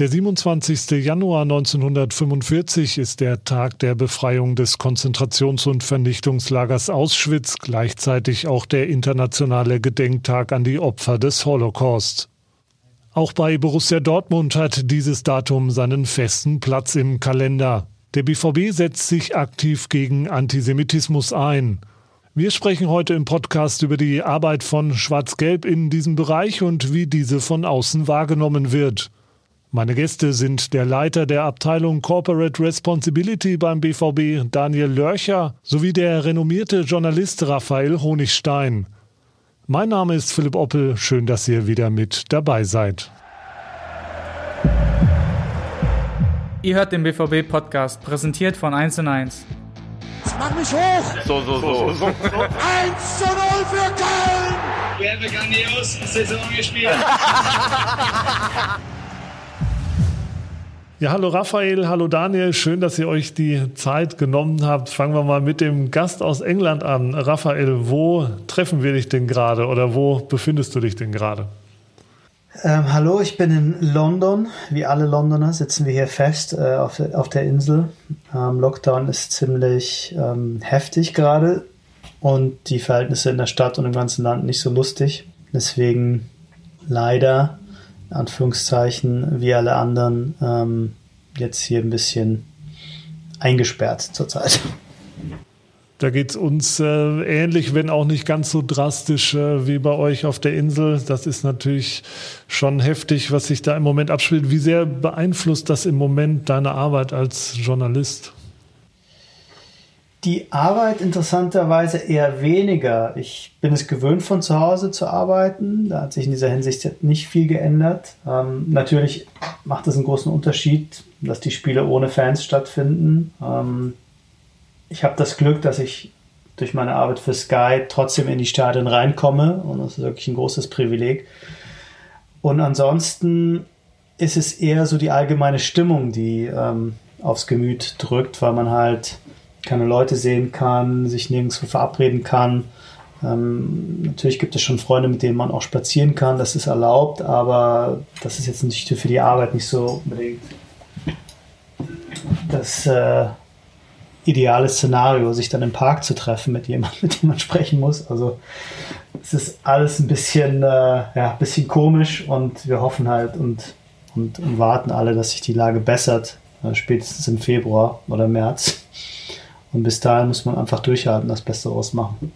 Der 27. Januar 1945 ist der Tag der Befreiung des Konzentrations- und Vernichtungslagers Auschwitz, gleichzeitig auch der internationale Gedenktag an die Opfer des Holocaust. Auch bei Borussia Dortmund hat dieses Datum seinen festen Platz im Kalender. Der BVB setzt sich aktiv gegen Antisemitismus ein. Wir sprechen heute im Podcast über die Arbeit von Schwarz-Gelb in diesem Bereich und wie diese von außen wahrgenommen wird. Meine Gäste sind der Leiter der Abteilung Corporate Responsibility beim BVB, Daniel Lörcher, sowie der renommierte Journalist Raphael Honigstein. Mein Name ist Philipp Oppel, schön, dass ihr wieder mit dabei seid. Ihr hört den BVB-Podcast, präsentiert von 1 und 1. Mach mich hoch! So, so, so. so, so. 1 zu 0 für Köln! Wir haben grandios Saison gespielt. Ja, hallo Raphael, hallo Daniel, schön, dass ihr euch die Zeit genommen habt. Fangen wir mal mit dem Gast aus England an. Raphael, wo treffen wir dich denn gerade oder wo befindest du dich denn gerade? Ähm, hallo, ich bin in London. Wie alle Londoner sitzen wir hier fest äh, auf, auf, der Insel. Ähm, Lockdown ist ziemlich ähm, heftig gerade und die Verhältnisse in der Stadt und im ganzen Land nicht so lustig. Deswegen leider Anführungszeichen, wie alle anderen, ähm, jetzt hier ein bisschen eingesperrt zurzeit. Da geht es uns äh, ähnlich, wenn auch nicht ganz so drastisch äh, wie bei euch auf der Insel. Das ist natürlich schon heftig, was sich da im Moment abspielt. Wie sehr beeinflusst das im Moment deine Arbeit als Journalist? Die Arbeit interessanterweise eher weniger. Ich bin es gewöhnt, von zu Hause zu arbeiten. Da hat sich in dieser Hinsicht nicht viel geändert. Ähm, natürlich macht es einen großen Unterschied, dass die Spiele ohne Fans stattfinden. Ähm, ich habe das Glück, dass ich durch meine Arbeit für Sky trotzdem in die Stadien reinkomme und das ist wirklich ein großes Privileg. Und ansonsten ist es eher so die allgemeine Stimmung, die ähm, aufs Gemüt drückt, weil man halt keine Leute sehen kann, sich nirgendwo verabreden kann. Ähm, natürlich gibt es schon Freunde, mit denen man auch spazieren kann, das ist erlaubt, aber das ist jetzt nicht für die Arbeit nicht so unbedingt das äh, ideale Szenario, sich dann im Park zu treffen mit jemandem, mit dem man sprechen muss. Also es ist alles ein bisschen, äh, ja, ein bisschen komisch und wir hoffen halt und, und, und warten alle, dass sich die Lage bessert, äh, spätestens im Februar oder März. Und bis dahin muss man einfach durchhalten, das Beste daraus machen.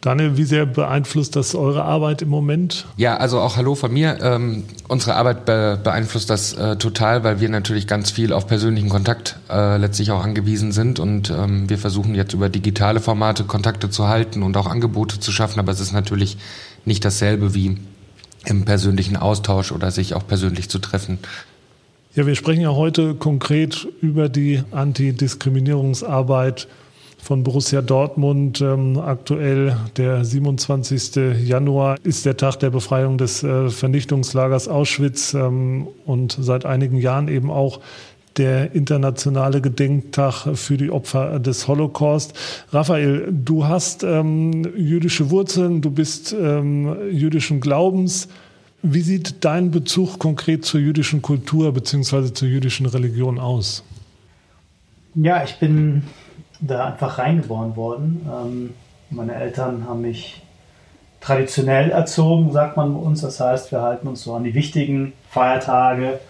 Daniel, wie sehr beeinflusst das eure Arbeit im Moment? Ja, also auch Hallo von mir. Ähm, unsere Arbeit be beeinflusst das äh, total, weil wir natürlich ganz viel auf persönlichen Kontakt äh, letztlich auch angewiesen sind und ähm, wir versuchen jetzt über digitale Formate Kontakte zu halten und auch Angebote zu schaffen, aber es ist natürlich nicht dasselbe wie im persönlichen Austausch oder sich auch persönlich zu treffen. Ja, wir sprechen ja heute konkret über die Antidiskriminierungsarbeit von Borussia Dortmund. Ähm, aktuell der 27. Januar ist der Tag der Befreiung des äh, Vernichtungslagers Auschwitz ähm, und seit einigen Jahren eben auch der internationale Gedenktag für die Opfer des Holocaust. Raphael, du hast ähm, jüdische Wurzeln, du bist ähm, jüdischen Glaubens. Wie sieht dein Bezug konkret zur jüdischen Kultur bzw. zur jüdischen Religion aus? Ja, ich bin da einfach reingeboren worden. Ähm, meine Eltern haben mich traditionell erzogen, sagt man bei uns. Das heißt, wir halten uns so an die wichtigen Feiertage,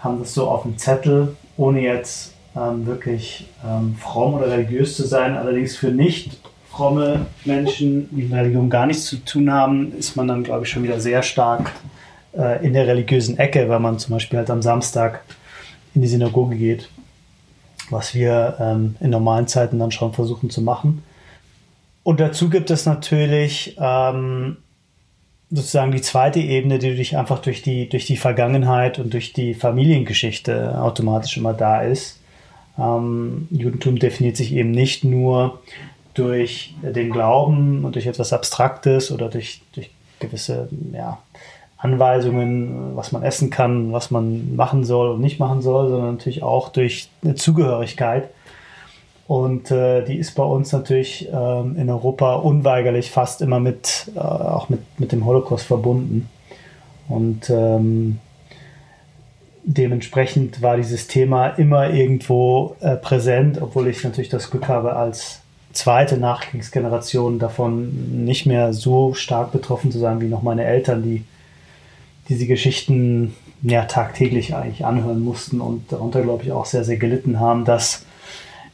haben das so auf dem Zettel, ohne jetzt ähm, wirklich ähm, fromm oder religiös zu sein. Allerdings für nicht fromme Menschen, die mit Religion gar nichts zu tun haben, ist man dann, glaube ich, schon wieder sehr stark äh, in der religiösen Ecke, weil man zum Beispiel halt am Samstag in die Synagoge geht, was wir ähm, in normalen Zeiten dann schon versuchen zu machen. Und dazu gibt es natürlich ähm, sozusagen die zweite Ebene, die durch einfach durch die, durch die Vergangenheit und durch die Familiengeschichte automatisch immer da ist. Ähm, Judentum definiert sich eben nicht nur durch den Glauben und durch etwas Abstraktes oder durch, durch gewisse ja, Anweisungen, was man essen kann, was man machen soll und nicht machen soll, sondern natürlich auch durch eine Zugehörigkeit. Und äh, die ist bei uns natürlich ähm, in Europa unweigerlich fast immer mit, äh, auch mit, mit dem Holocaust verbunden. Und ähm, dementsprechend war dieses Thema immer irgendwo äh, präsent, obwohl ich natürlich das Glück habe, als zweite Nachkriegsgeneration davon nicht mehr so stark betroffen zu sein wie noch meine Eltern, die diese Geschichten ja tagtäglich eigentlich anhören mussten und darunter, glaube ich, auch sehr, sehr gelitten haben, dass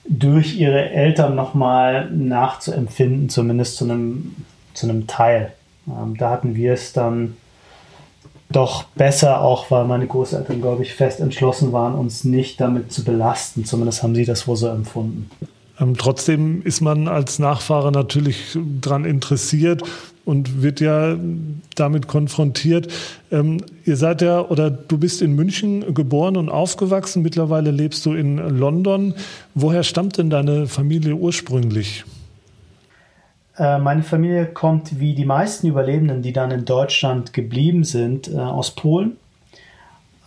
durch ihre Eltern nochmal nachzuempfinden, zumindest zu einem, zu einem Teil. Ähm, da hatten wir es dann doch besser, auch weil meine Großeltern, glaube ich, fest entschlossen waren, uns nicht damit zu belasten. Zumindest haben sie das wohl so empfunden. Ähm, trotzdem ist man als Nachfahre natürlich daran interessiert und wird ja damit konfrontiert. Ähm, ihr seid ja oder du bist in München geboren und aufgewachsen. Mittlerweile lebst du in London. Woher stammt denn deine Familie ursprünglich? Äh, meine Familie kommt wie die meisten Überlebenden, die dann in Deutschland geblieben sind, äh, aus Polen,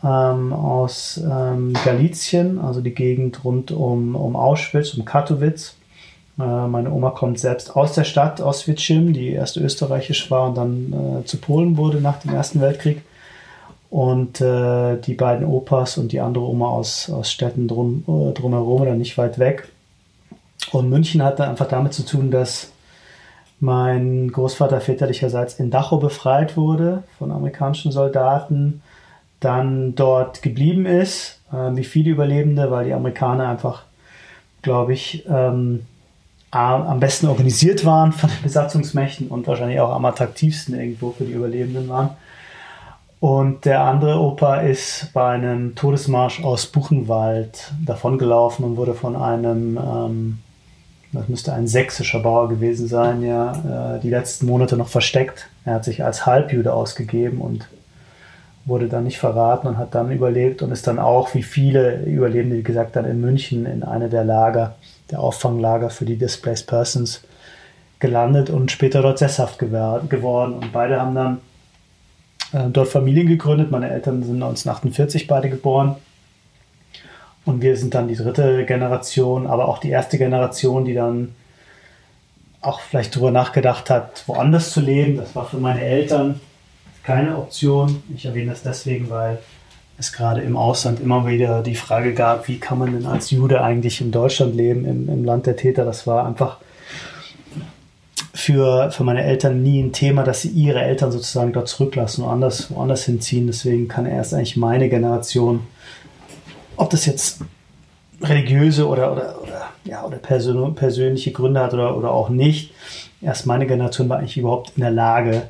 ähm, aus ähm, Galizien, also die Gegend rund um, um Auschwitz, um Katowice. Äh, meine Oma kommt selbst aus der Stadt, aus Witschim, die erst österreichisch war und dann äh, zu Polen wurde nach dem Ersten Weltkrieg. Und äh, die beiden Opas und die andere Oma aus, aus Städten drum, äh, drumherum oder nicht weit weg. Und München hatte einfach damit zu tun, dass mein Großvater väterlicherseits in Dachau befreit wurde von amerikanischen Soldaten, dann dort geblieben ist, äh, wie viele Überlebende, weil die Amerikaner einfach, glaube ich, ähm, am besten organisiert waren von den Besatzungsmächten und wahrscheinlich auch am attraktivsten irgendwo für die Überlebenden waren. Und der andere Opa ist bei einem Todesmarsch aus Buchenwald davongelaufen und wurde von einem ähm, das müsste ein sächsischer Bauer gewesen sein, ja, äh, die letzten Monate noch versteckt. Er hat sich als Halbjude ausgegeben und wurde dann nicht verraten und hat dann überlebt und ist dann auch, wie viele Überlebende, wie gesagt, dann in München in eine der Lager, der Auffanglager für die Displaced Persons gelandet und später dort sesshaft geworden. Und beide haben dann äh, dort Familien gegründet. Meine Eltern sind 1948 beide geboren. Und wir sind dann die dritte Generation, aber auch die erste Generation, die dann auch vielleicht darüber nachgedacht hat, woanders zu leben. Das war für meine Eltern keine Option. Ich erwähne das deswegen, weil es gerade im Ausland immer wieder die Frage gab, wie kann man denn als Jude eigentlich in Deutschland leben, im, im Land der Täter. Das war einfach für, für meine Eltern nie ein Thema, dass sie ihre Eltern sozusagen dort zurücklassen und woanders, woanders hinziehen. Deswegen kann erst eigentlich meine Generation ob das jetzt religiöse oder, oder, oder, ja, oder persön persönliche Gründe hat oder, oder auch nicht. Erst meine Generation war eigentlich überhaupt in der Lage,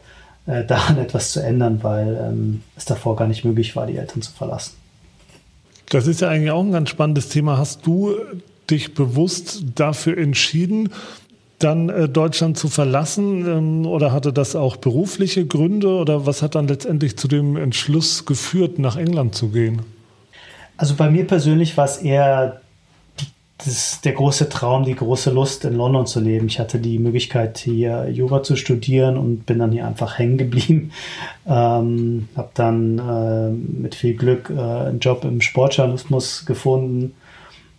äh, daran etwas zu ändern, weil ähm, es davor gar nicht möglich war, die Eltern zu verlassen. Das ist ja eigentlich auch ein ganz spannendes Thema. Hast du dich bewusst dafür entschieden, dann äh, Deutschland zu verlassen? Ähm, oder hatte das auch berufliche Gründe? Oder was hat dann letztendlich zu dem Entschluss geführt, nach England zu gehen? Also bei mir persönlich war es eher das, der große Traum, die große Lust, in London zu leben. Ich hatte die Möglichkeit, hier Jura zu studieren und bin dann hier einfach hängen geblieben. Ähm, habe dann äh, mit viel Glück äh, einen Job im Sportjournalismus gefunden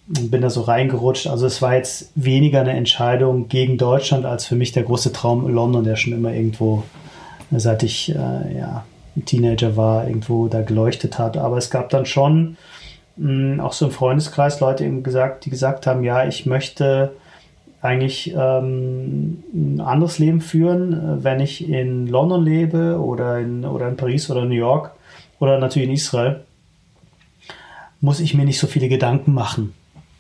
und bin da so reingerutscht. Also es war jetzt weniger eine Entscheidung gegen Deutschland als für mich der große Traum London, der schon immer irgendwo, seit ich äh, ja, Teenager war, irgendwo da geleuchtet hat. Aber es gab dann schon mh, auch so im Freundeskreis Leute eben gesagt, die gesagt haben, ja, ich möchte eigentlich ähm, ein anderes Leben führen, äh, wenn ich in London lebe oder in, oder in Paris oder New York oder natürlich in Israel, muss ich mir nicht so viele Gedanken machen.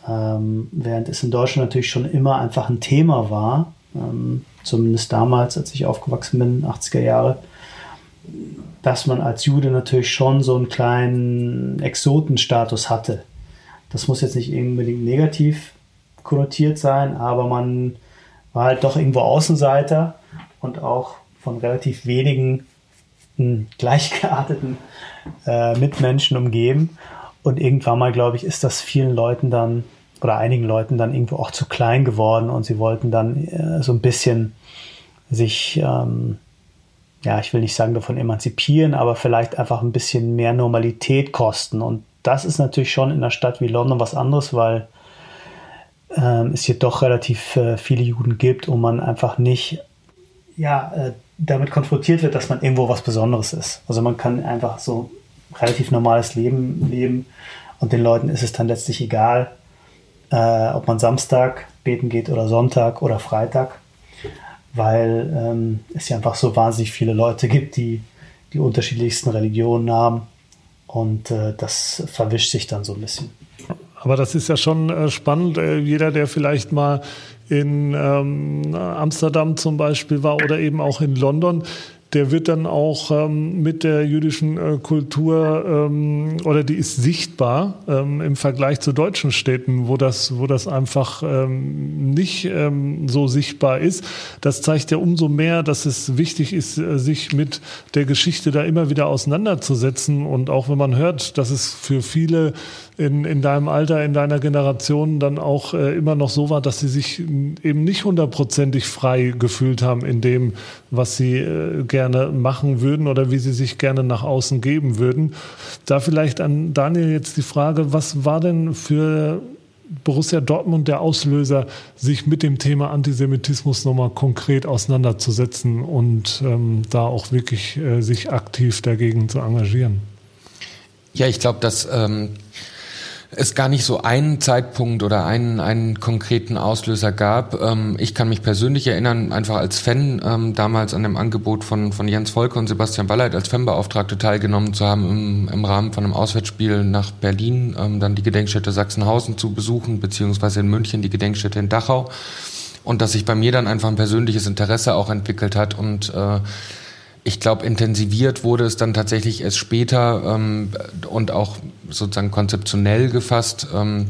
Ähm, während es in Deutschland natürlich schon immer einfach ein Thema war, ähm, zumindest damals, als ich aufgewachsen bin, 80er Jahre, dass man als Jude natürlich schon so einen kleinen Exotenstatus hatte. Das muss jetzt nicht unbedingt negativ konnotiert sein, aber man war halt doch irgendwo Außenseiter und auch von relativ wenigen hm, gleichgearteten äh, Mitmenschen umgeben. Und irgendwann mal, glaube ich, ist das vielen Leuten dann oder einigen Leuten dann irgendwo auch zu klein geworden und sie wollten dann äh, so ein bisschen sich ähm, ja, ich will nicht sagen davon emanzipieren, aber vielleicht einfach ein bisschen mehr Normalität kosten. Und das ist natürlich schon in einer Stadt wie London was anderes, weil ähm, es hier doch relativ äh, viele Juden gibt und man einfach nicht ja, äh, damit konfrontiert wird, dass man irgendwo was Besonderes ist. Also man kann einfach so relativ normales Leben leben und den Leuten ist es dann letztlich egal, äh, ob man Samstag beten geht oder Sonntag oder Freitag, weil ähm, es ja einfach so wahnsinnig viele Leute gibt, die die unterschiedlichsten Religionen haben und äh, das verwischt sich dann so ein bisschen. Aber das ist ja schon äh, spannend. Äh, jeder, der vielleicht mal in ähm, Amsterdam zum Beispiel war oder eben auch in London, der wird dann auch ähm, mit der jüdischen äh, Kultur ähm, oder die ist sichtbar ähm, im Vergleich zu deutschen Städten, wo das, wo das einfach ähm, nicht ähm, so sichtbar ist. Das zeigt ja umso mehr, dass es wichtig ist, äh, sich mit der Geschichte da immer wieder auseinanderzusetzen. Und auch wenn man hört, dass es für viele in, in deinem Alter, in deiner Generation dann auch äh, immer noch so war, dass sie sich eben nicht hundertprozentig frei gefühlt haben in dem, was sie äh, gerne machen würden oder wie sie sich gerne nach außen geben würden. Da vielleicht an Daniel jetzt die Frage, was war denn für Borussia Dortmund der Auslöser, sich mit dem Thema Antisemitismus nochmal konkret auseinanderzusetzen und ähm, da auch wirklich äh, sich aktiv dagegen zu engagieren? Ja, ich glaube, dass ähm, es gar nicht so einen Zeitpunkt oder einen, einen konkreten Auslöser gab. Ähm, ich kann mich persönlich erinnern, einfach als Fan ähm, damals an dem Angebot von, von Jens Volker und Sebastian Balleit als Fanbeauftragte teilgenommen zu haben im, im Rahmen von einem Auswärtsspiel nach Berlin, ähm, dann die Gedenkstätte Sachsenhausen zu besuchen, beziehungsweise in München die Gedenkstätte in Dachau. Und dass sich bei mir dann einfach ein persönliches Interesse auch entwickelt hat und äh, ich glaube, intensiviert wurde es dann tatsächlich erst später ähm, und auch sozusagen konzeptionell gefasst, ähm,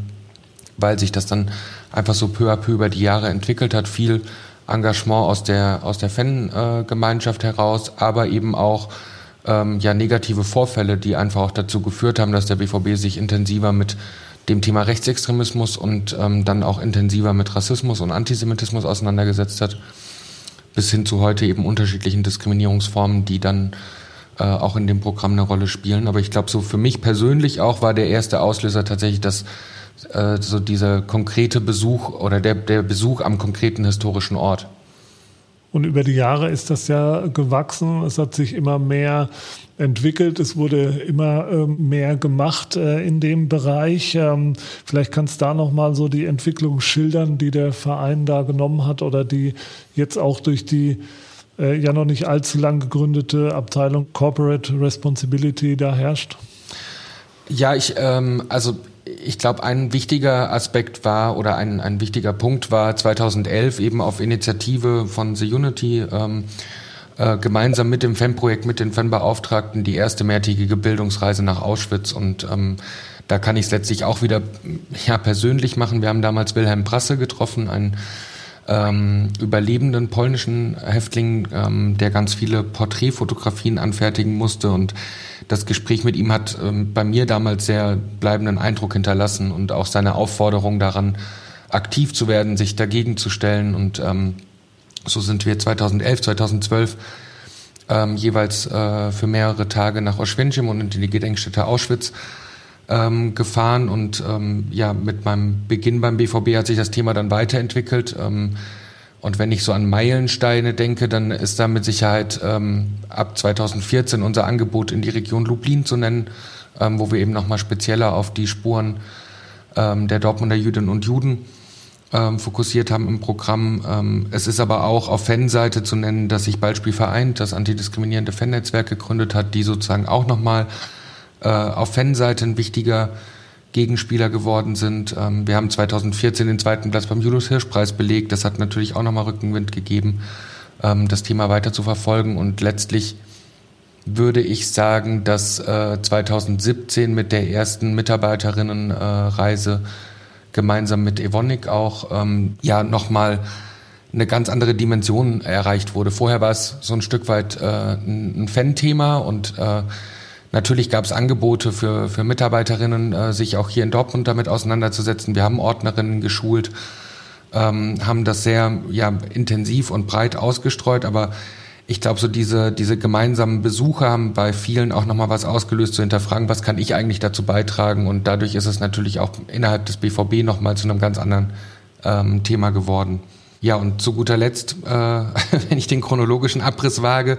weil sich das dann einfach so peu à peu über die Jahre entwickelt hat. Viel Engagement aus der, aus der Fangemeinschaft heraus, aber eben auch ähm, ja, negative Vorfälle, die einfach auch dazu geführt haben, dass der BVB sich intensiver mit dem Thema Rechtsextremismus und ähm, dann auch intensiver mit Rassismus und Antisemitismus auseinandergesetzt hat bis hin zu heute eben unterschiedlichen Diskriminierungsformen, die dann äh, auch in dem Programm eine Rolle spielen. Aber ich glaube, so für mich persönlich auch war der erste Auslöser tatsächlich, dass äh, so dieser konkrete Besuch oder der, der Besuch am konkreten historischen Ort. Und über die Jahre ist das ja gewachsen. Es hat sich immer mehr entwickelt. Es wurde immer ähm, mehr gemacht äh, in dem Bereich. Ähm, vielleicht kannst du da noch mal so die Entwicklung schildern, die der Verein da genommen hat oder die jetzt auch durch die äh, ja noch nicht allzu lang gegründete Abteilung Corporate Responsibility da herrscht. Ja, ich ähm, also ich glaube, ein wichtiger Aspekt war oder ein, ein wichtiger Punkt war 2011 eben auf Initiative von The Unity ähm, äh, gemeinsam mit dem Fanprojekt, mit den Fanbeauftragten die erste mehrtägige Bildungsreise nach Auschwitz und ähm, da kann ich es letztlich auch wieder ja, persönlich machen. Wir haben damals Wilhelm Brasse getroffen, einen ähm, überlebenden polnischen Häftling, ähm, der ganz viele Porträtfotografien anfertigen musste und das Gespräch mit ihm hat ähm, bei mir damals sehr bleibenden Eindruck hinterlassen und auch seine Aufforderung daran, aktiv zu werden, sich dagegen zu stellen. Und ähm, so sind wir 2011, 2012 ähm, jeweils äh, für mehrere Tage nach Oschwentschim und in die Gedenkstätte Auschwitz ähm, gefahren. Und ähm, ja, mit meinem Beginn beim BVB hat sich das Thema dann weiterentwickelt. Ähm, und wenn ich so an Meilensteine denke, dann ist da mit Sicherheit ähm, ab 2014 unser Angebot in die Region Lublin zu nennen, ähm, wo wir eben nochmal spezieller auf die Spuren ähm, der Dortmunder Jüdinnen und Juden ähm, fokussiert haben im Programm. Ähm, es ist aber auch auf Fanseite zu nennen, dass sich Ballspiel vereint, das antidiskriminierende Fannetzwerk gegründet hat, die sozusagen auch nochmal äh, auf Fanseite ein wichtiger Gegenspieler geworden sind. Ähm, wir haben 2014 den zweiten Platz beim Julius Hirsch Preis belegt. Das hat natürlich auch nochmal Rückenwind gegeben, ähm, das Thema weiter zu verfolgen. Und letztlich würde ich sagen, dass äh, 2017 mit der ersten Mitarbeiterinnenreise äh, gemeinsam mit Evonik auch ähm, ja nochmal eine ganz andere Dimension erreicht wurde. Vorher war es so ein Stück weit äh, ein Fan-Thema und äh, Natürlich gab es Angebote für, für Mitarbeiterinnen, äh, sich auch hier in Dortmund damit auseinanderzusetzen. Wir haben Ordnerinnen geschult, ähm, haben das sehr ja, intensiv und breit ausgestreut, aber ich glaube, so diese, diese gemeinsamen Besuche haben bei vielen auch nochmal was ausgelöst, zu hinterfragen, was kann ich eigentlich dazu beitragen? Und dadurch ist es natürlich auch innerhalb des BVB nochmal zu einem ganz anderen ähm, Thema geworden. Ja, und zu guter Letzt, äh, wenn ich den chronologischen Abriss wage,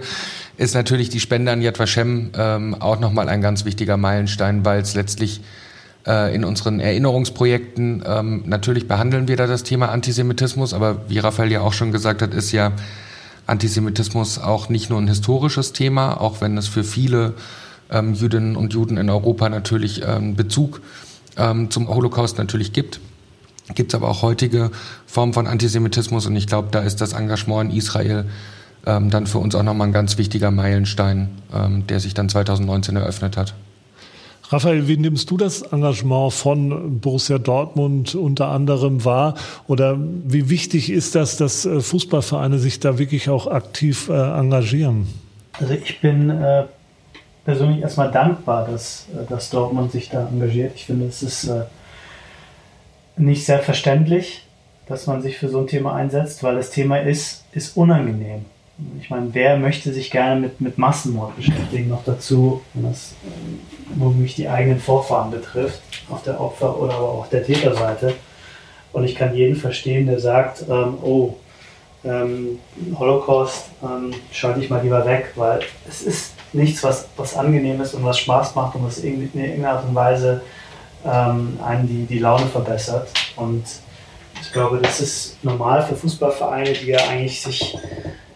ist natürlich die Spende an Yad Vashem ähm, auch nochmal ein ganz wichtiger Meilenstein, weil es letztlich äh, in unseren Erinnerungsprojekten ähm, natürlich behandeln wir da das Thema Antisemitismus, aber wie Raphael ja auch schon gesagt hat, ist ja Antisemitismus auch nicht nur ein historisches Thema, auch wenn es für viele ähm, Jüdinnen und Juden in Europa natürlich ähm, Bezug ähm, zum Holocaust natürlich gibt gibt es aber auch heutige Formen von Antisemitismus und ich glaube, da ist das Engagement in Israel ähm, dann für uns auch nochmal ein ganz wichtiger Meilenstein, ähm, der sich dann 2019 eröffnet hat. Raphael, wie nimmst du das Engagement von Borussia Dortmund unter anderem wahr? Oder wie wichtig ist das, dass äh, Fußballvereine sich da wirklich auch aktiv äh, engagieren? Also ich bin äh, persönlich erstmal dankbar, dass, äh, dass Dortmund sich da engagiert. Ich finde, es ist äh, nicht selbstverständlich, dass man sich für so ein Thema einsetzt, weil das Thema ist, ist unangenehm. Ich meine, wer möchte sich gerne mit, mit Massenmord beschäftigen? Noch dazu, wenn das womit die eigenen Vorfahren betrifft, auf der Opfer- oder aber auch der Täterseite. Und ich kann jeden verstehen, der sagt, ähm, oh, ähm, Holocaust ähm, schalte ich mal lieber weg, weil es ist nichts, was, was angenehm ist und was Spaß macht und was in irgendeiner Art und Weise ähm, einem die, die Laune verbessert. Und ich glaube, das ist normal für Fußballvereine, die ja eigentlich sich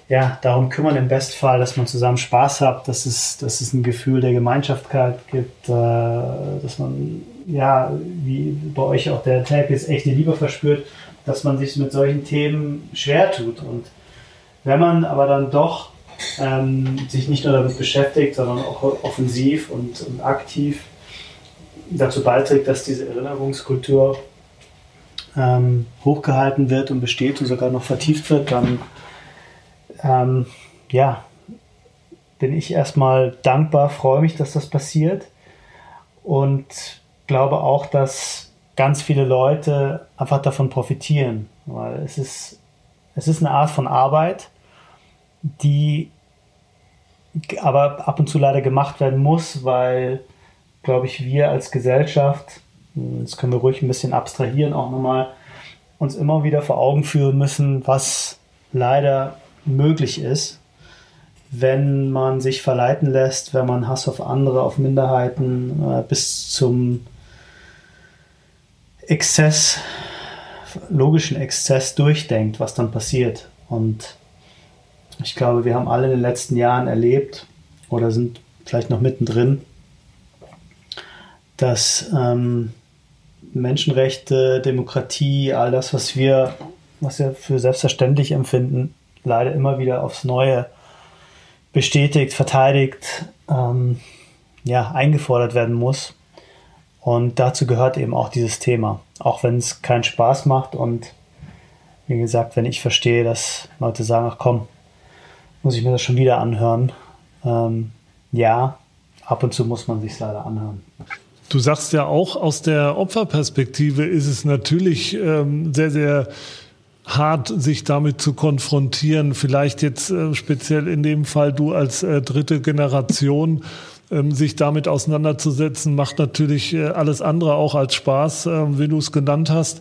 ja, darum kümmern im Bestfall, dass man zusammen Spaß hat, dass es, dass es ein Gefühl der Gemeinschaftkeit gibt, äh, dass man, ja, wie bei euch auch der Tag ist, echte Liebe verspürt, dass man sich mit solchen Themen schwer tut. Und wenn man aber dann doch ähm, sich nicht nur damit beschäftigt, sondern auch offensiv und, und aktiv dazu beiträgt, dass diese Erinnerungskultur ähm, hochgehalten wird und besteht und sogar noch vertieft wird, dann ähm, ja, bin ich erstmal dankbar, freue mich, dass das passiert und glaube auch, dass ganz viele Leute einfach davon profitieren, weil es ist, es ist eine Art von Arbeit, die aber ab und zu leider gemacht werden muss, weil, glaube ich, wir als Gesellschaft, das können wir ruhig ein bisschen abstrahieren auch nochmal, uns immer wieder vor Augen führen müssen, was leider möglich ist, wenn man sich verleiten lässt, wenn man Hass auf andere, auf Minderheiten äh, bis zum Exzess, logischen Exzess durchdenkt, was dann passiert. Und ich glaube, wir haben alle in den letzten Jahren erlebt oder sind vielleicht noch mittendrin, dass ähm, Menschenrechte, Demokratie, all das, was wir, was wir für selbstverständlich empfinden, leider immer wieder aufs Neue bestätigt, verteidigt, ähm, ja, eingefordert werden muss. Und dazu gehört eben auch dieses Thema. Auch wenn es keinen Spaß macht und wie gesagt, wenn ich verstehe, dass Leute sagen, ach komm, muss ich mir das schon wieder anhören. Ähm, ja, ab und zu muss man sich leider anhören. Du sagst ja auch, aus der Opferperspektive ist es natürlich ähm, sehr, sehr hart, sich damit zu konfrontieren. Vielleicht jetzt äh, speziell in dem Fall du als äh, dritte Generation ähm, sich damit auseinanderzusetzen, macht natürlich äh, alles andere auch als Spaß, äh, wie du es genannt hast.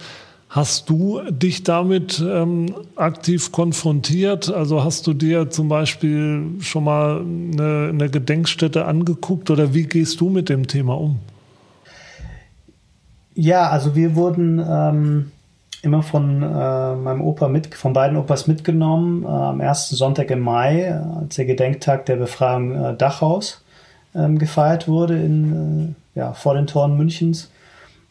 Hast du dich damit ähm, aktiv konfrontiert? Also hast du dir zum Beispiel schon mal eine, eine Gedenkstätte angeguckt oder wie gehst du mit dem Thema um? Ja, also wir wurden ähm, immer von äh, meinem Opa mit, von beiden Opas mitgenommen, äh, am ersten Sonntag im Mai, als der Gedenktag der Befreiung äh, Dachhaus ähm, gefeiert wurde in, äh, ja, vor den Toren Münchens.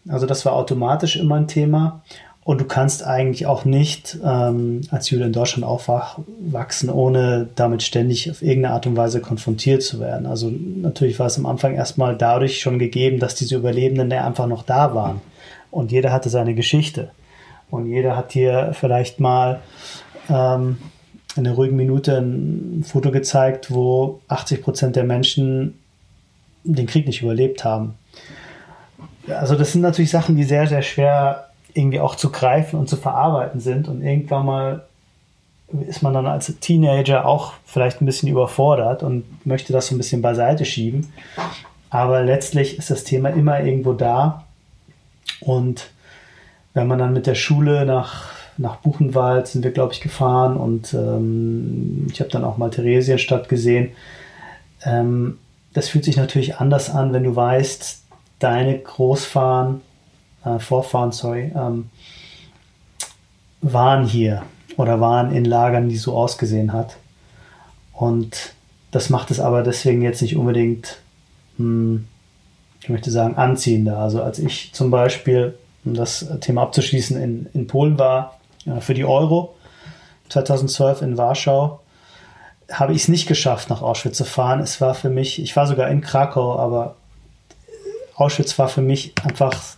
Also das war automatisch immer ein Thema. Und du kannst eigentlich auch nicht ähm, als Jude in Deutschland aufwachsen, ohne damit ständig auf irgendeine Art und Weise konfrontiert zu werden. Also natürlich war es am Anfang erstmal dadurch schon gegeben, dass diese Überlebenden einfach noch da waren. Und jeder hatte seine Geschichte. Und jeder hat hier vielleicht mal ähm, in einer ruhigen Minute ein Foto gezeigt, wo 80 Prozent der Menschen den Krieg nicht überlebt haben. Also das sind natürlich Sachen, die sehr, sehr schwer irgendwie auch zu greifen und zu verarbeiten sind. Und irgendwann mal ist man dann als Teenager auch vielleicht ein bisschen überfordert und möchte das so ein bisschen beiseite schieben. Aber letztlich ist das Thema immer irgendwo da. Und wenn man dann mit der Schule nach nach Buchenwald sind wir, glaube ich, gefahren und ähm, ich habe dann auch mal Theresienstadt gesehen. Ähm, das fühlt sich natürlich anders an, wenn du weißt, deine Großfahren, äh, Vorfahren, sorry, ähm, waren hier oder waren in Lagern, die so ausgesehen hat. Und das macht es aber deswegen jetzt nicht unbedingt, hm, ich möchte sagen, anziehender. Also als ich zum Beispiel, um das Thema abzuschließen, in, in Polen war, äh, für die Euro 2012 in Warschau, habe ich es nicht geschafft, nach Auschwitz zu fahren. Es war für mich, ich war sogar in Krakau, aber Auschwitz war für mich einfach,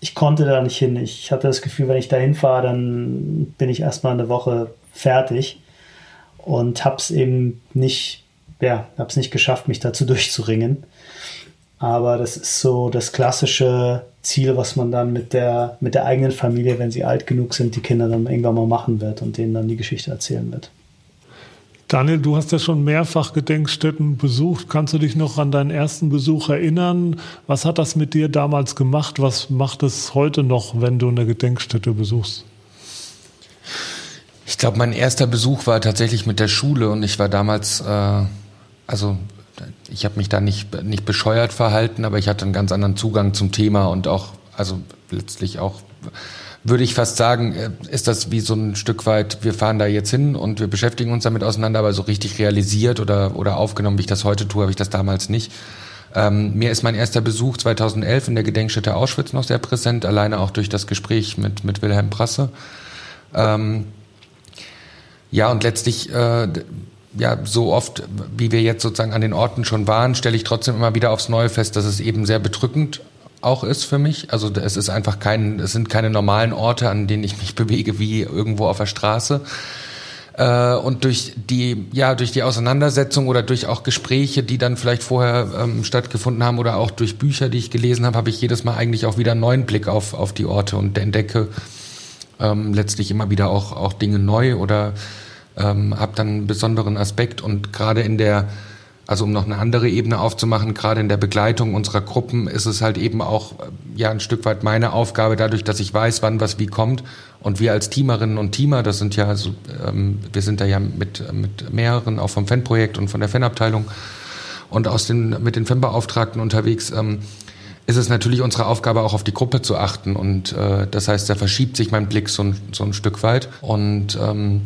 ich konnte da nicht hin. Ich hatte das Gefühl, wenn ich da hinfahre, dann bin ich erstmal eine Woche fertig und habe es eben nicht, ja, habe es nicht geschafft, mich dazu durchzuringen. Aber das ist so das klassische Ziel, was man dann mit der, mit der eigenen Familie, wenn sie alt genug sind, die Kinder dann irgendwann mal machen wird und denen dann die Geschichte erzählen wird. Daniel, du hast ja schon mehrfach Gedenkstätten besucht. Kannst du dich noch an deinen ersten Besuch erinnern? Was hat das mit dir damals gemacht? Was macht es heute noch, wenn du eine Gedenkstätte besuchst? Ich glaube, mein erster Besuch war tatsächlich mit der Schule und ich war damals, äh, also ich habe mich da nicht, nicht bescheuert verhalten, aber ich hatte einen ganz anderen Zugang zum Thema und auch, also letztlich auch würde ich fast sagen, äh, ist das wie so ein Stück weit, wir fahren da jetzt hin und wir beschäftigen uns damit auseinander, aber so richtig realisiert oder, oder aufgenommen, wie ich das heute tue, habe ich das damals nicht. Ähm, mir ist mein erster Besuch 2011 in der Gedenkstätte Auschwitz noch sehr präsent, alleine auch durch das Gespräch mit, mit Wilhelm Prasse. Ähm, ja, und letztlich, äh, ja, so oft, wie wir jetzt sozusagen an den Orten schon waren, stelle ich trotzdem immer wieder aufs Neue fest, dass es eben sehr bedrückend auch ist für mich. Also es ist einfach kein, es sind keine normalen Orte, an denen ich mich bewege wie irgendwo auf der Straße. Äh, und durch die, ja, durch die Auseinandersetzung oder durch auch Gespräche, die dann vielleicht vorher ähm, stattgefunden haben oder auch durch Bücher, die ich gelesen habe, habe ich jedes Mal eigentlich auch wieder einen neuen Blick auf, auf die Orte und entdecke ähm, letztlich immer wieder auch, auch Dinge neu oder ähm, habe dann einen besonderen Aspekt und gerade in der also um noch eine andere Ebene aufzumachen, gerade in der Begleitung unserer Gruppen ist es halt eben auch äh, ja ein Stück weit meine Aufgabe, dadurch, dass ich weiß, wann was wie kommt. Und wir als Teamerinnen und Teamer, das sind ja so, ähm, wir sind da ja mit, mit mehreren, auch vom Fanprojekt und von der Fanabteilung und aus den, mit den Fanbeauftragten unterwegs, ähm, ist es natürlich unsere Aufgabe, auch auf die Gruppe zu achten. Und äh, das heißt, da verschiebt sich mein Blick so ein, so ein Stück weit. Und ähm,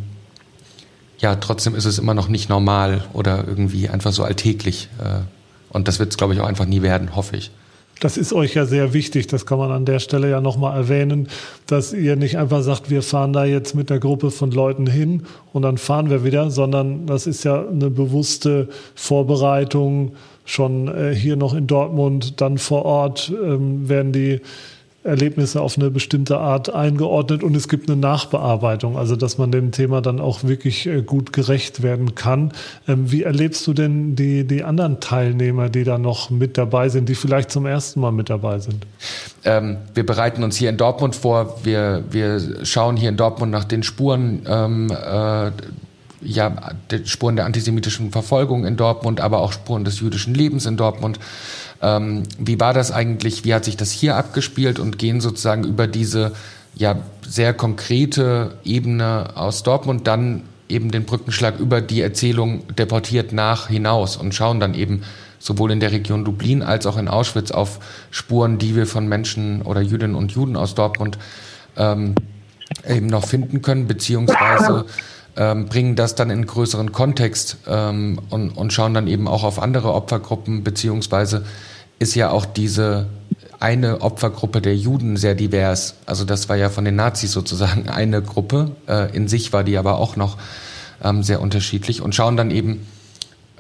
ja, trotzdem ist es immer noch nicht normal oder irgendwie einfach so alltäglich. Äh, und das wird es, glaube ich, auch einfach nie werden, hoffe ich. Das ist euch ja sehr wichtig, das kann man an der Stelle ja nochmal erwähnen, dass ihr nicht einfach sagt, wir fahren da jetzt mit der Gruppe von Leuten hin und dann fahren wir wieder, sondern das ist ja eine bewusste Vorbereitung, schon äh, hier noch in Dortmund, dann vor Ort ähm, werden die Erlebnisse auf eine bestimmte Art eingeordnet und es gibt eine Nachbearbeitung, also dass man dem Thema dann auch wirklich äh, gut gerecht werden kann. Ähm, wie erlebst du denn die, die anderen Teilnehmer, die da noch mit dabei sind, die vielleicht zum ersten Mal mit dabei sind? Ähm, wir bereiten uns hier in Dortmund vor. Wir, wir schauen hier in Dortmund nach den Spuren. Ähm, äh, ja, Spuren der antisemitischen Verfolgung in Dortmund, aber auch Spuren des jüdischen Lebens in Dortmund. Ähm, wie war das eigentlich? Wie hat sich das hier abgespielt und gehen sozusagen über diese ja sehr konkrete Ebene aus Dortmund dann eben den Brückenschlag über die Erzählung deportiert nach hinaus und schauen dann eben sowohl in der Region Dublin als auch in Auschwitz auf Spuren, die wir von Menschen oder Jüdinnen und Juden aus Dortmund ähm, eben noch finden können, beziehungsweise ähm, bringen das dann in einen größeren Kontext ähm, und, und schauen dann eben auch auf andere Opfergruppen, beziehungsweise ist ja auch diese eine Opfergruppe der Juden sehr divers. Also das war ja von den Nazis sozusagen eine Gruppe. Äh, in sich war die aber auch noch ähm, sehr unterschiedlich und schauen dann eben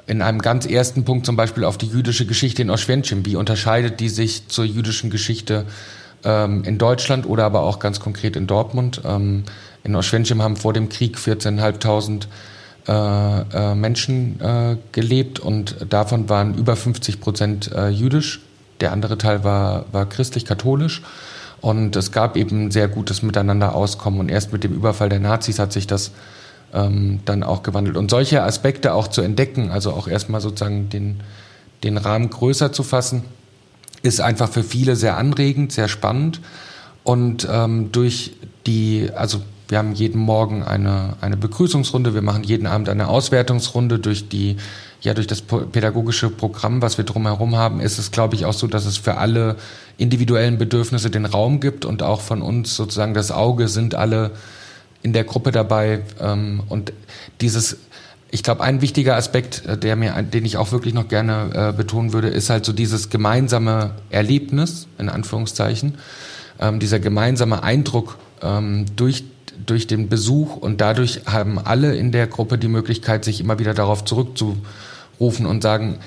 in einem ganz ersten Punkt zum Beispiel auf die jüdische Geschichte in Oświęcim. Wie unterscheidet die sich zur jüdischen Geschichte ähm, in Deutschland oder aber auch ganz konkret in Dortmund? Ähm, in Oświęcim haben vor dem Krieg 14.500 äh, äh, Menschen äh, gelebt und davon waren über 50 Prozent äh, jüdisch. Der andere Teil war, war christlich-katholisch. Und es gab eben sehr gutes Miteinander auskommen. Und erst mit dem Überfall der Nazis hat sich das ähm, dann auch gewandelt. Und solche Aspekte auch zu entdecken, also auch erstmal sozusagen den, den Rahmen größer zu fassen, ist einfach für viele sehr anregend, sehr spannend. Und ähm, durch die, also wir haben jeden Morgen eine, eine Begrüßungsrunde, wir machen jeden Abend eine Auswertungsrunde durch die, ja, durch das pädagogische Programm, was wir drumherum haben, ist es, glaube ich, auch so, dass es für alle individuellen Bedürfnisse den Raum gibt und auch von uns sozusagen das Auge sind alle in der Gruppe dabei. Ähm, und dieses, ich glaube, ein wichtiger Aspekt, äh, der mir, den ich auch wirklich noch gerne äh, betonen würde, ist halt so dieses gemeinsame Erlebnis, in Anführungszeichen, ähm, dieser gemeinsame Eindruck ähm, durch durch den Besuch und dadurch haben alle in der Gruppe die Möglichkeit, sich immer wieder darauf zurückzurufen und sagen,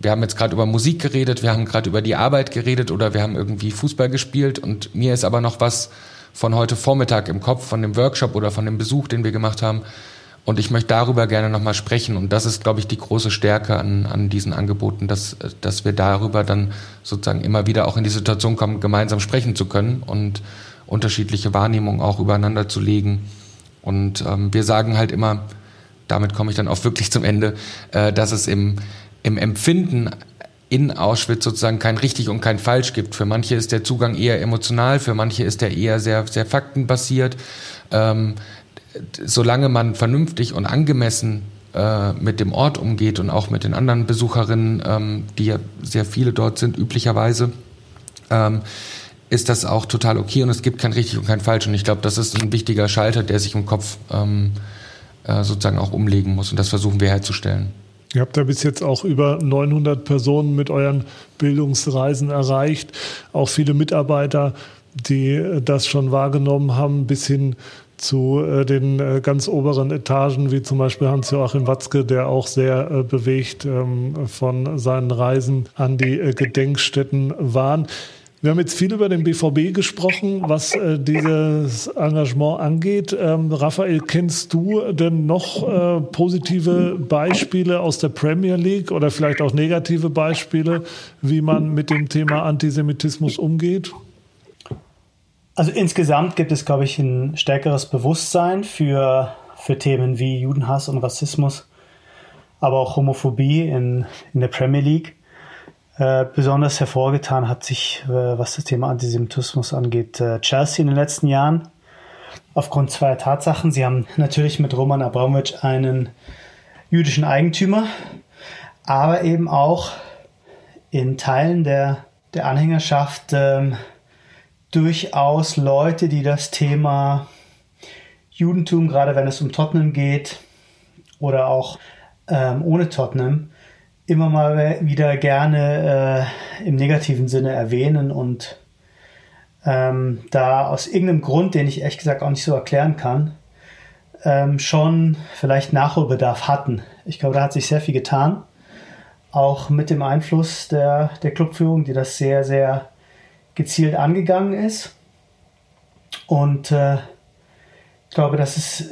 wir haben jetzt gerade über Musik geredet, wir haben gerade über die Arbeit geredet oder wir haben irgendwie Fußball gespielt und mir ist aber noch was von heute Vormittag im Kopf, von dem Workshop oder von dem Besuch, den wir gemacht haben. Und ich möchte darüber gerne nochmal sprechen. Und das ist, glaube ich, die große Stärke an, an diesen Angeboten, dass, dass wir darüber dann sozusagen immer wieder auch in die Situation kommen, gemeinsam sprechen zu können und unterschiedliche Wahrnehmungen auch übereinander zu legen. Und ähm, wir sagen halt immer, damit komme ich dann auch wirklich zum Ende, äh, dass es im, im Empfinden in Auschwitz sozusagen kein richtig und kein falsch gibt. Für manche ist der Zugang eher emotional, für manche ist er eher sehr, sehr faktenbasiert. Ähm, solange man vernünftig und angemessen äh, mit dem Ort umgeht und auch mit den anderen Besucherinnen, ähm, die ja sehr viele dort sind, üblicherweise, ähm, ist das auch total okay und es gibt kein richtig und kein falsch. Und ich glaube, das ist ein wichtiger Schalter, der sich im Kopf ähm, äh, sozusagen auch umlegen muss. Und das versuchen wir herzustellen. Ihr habt ja bis jetzt auch über 900 Personen mit euren Bildungsreisen erreicht. Auch viele Mitarbeiter, die das schon wahrgenommen haben, bis hin zu äh, den äh, ganz oberen Etagen, wie zum Beispiel Hans-Joachim Watzke, der auch sehr äh, bewegt ähm, von seinen Reisen an die äh, Gedenkstätten waren. Wir haben jetzt viel über den BVB gesprochen, was äh, dieses Engagement angeht. Ähm, Raphael, kennst du denn noch äh, positive Beispiele aus der Premier League oder vielleicht auch negative Beispiele, wie man mit dem Thema Antisemitismus umgeht? Also insgesamt gibt es, glaube ich, ein stärkeres Bewusstsein für, für Themen wie Judenhass und Rassismus, aber auch Homophobie in, in der Premier League. Äh, besonders hervorgetan hat sich, äh, was das Thema Antisemitismus angeht, äh, Chelsea in den letzten Jahren. Aufgrund zweier Tatsachen. Sie haben natürlich mit Roman Abramowitsch einen jüdischen Eigentümer, aber eben auch in Teilen der, der Anhängerschaft ähm, durchaus Leute, die das Thema Judentum, gerade wenn es um Tottenham geht oder auch ähm, ohne Tottenham, immer mal wieder gerne äh, im negativen Sinne erwähnen und ähm, da aus irgendeinem Grund, den ich ehrlich gesagt auch nicht so erklären kann, ähm, schon vielleicht Nachholbedarf hatten. Ich glaube, da hat sich sehr viel getan. Auch mit dem Einfluss der, der Clubführung, die das sehr, sehr gezielt angegangen ist. Und äh, ich glaube, dass es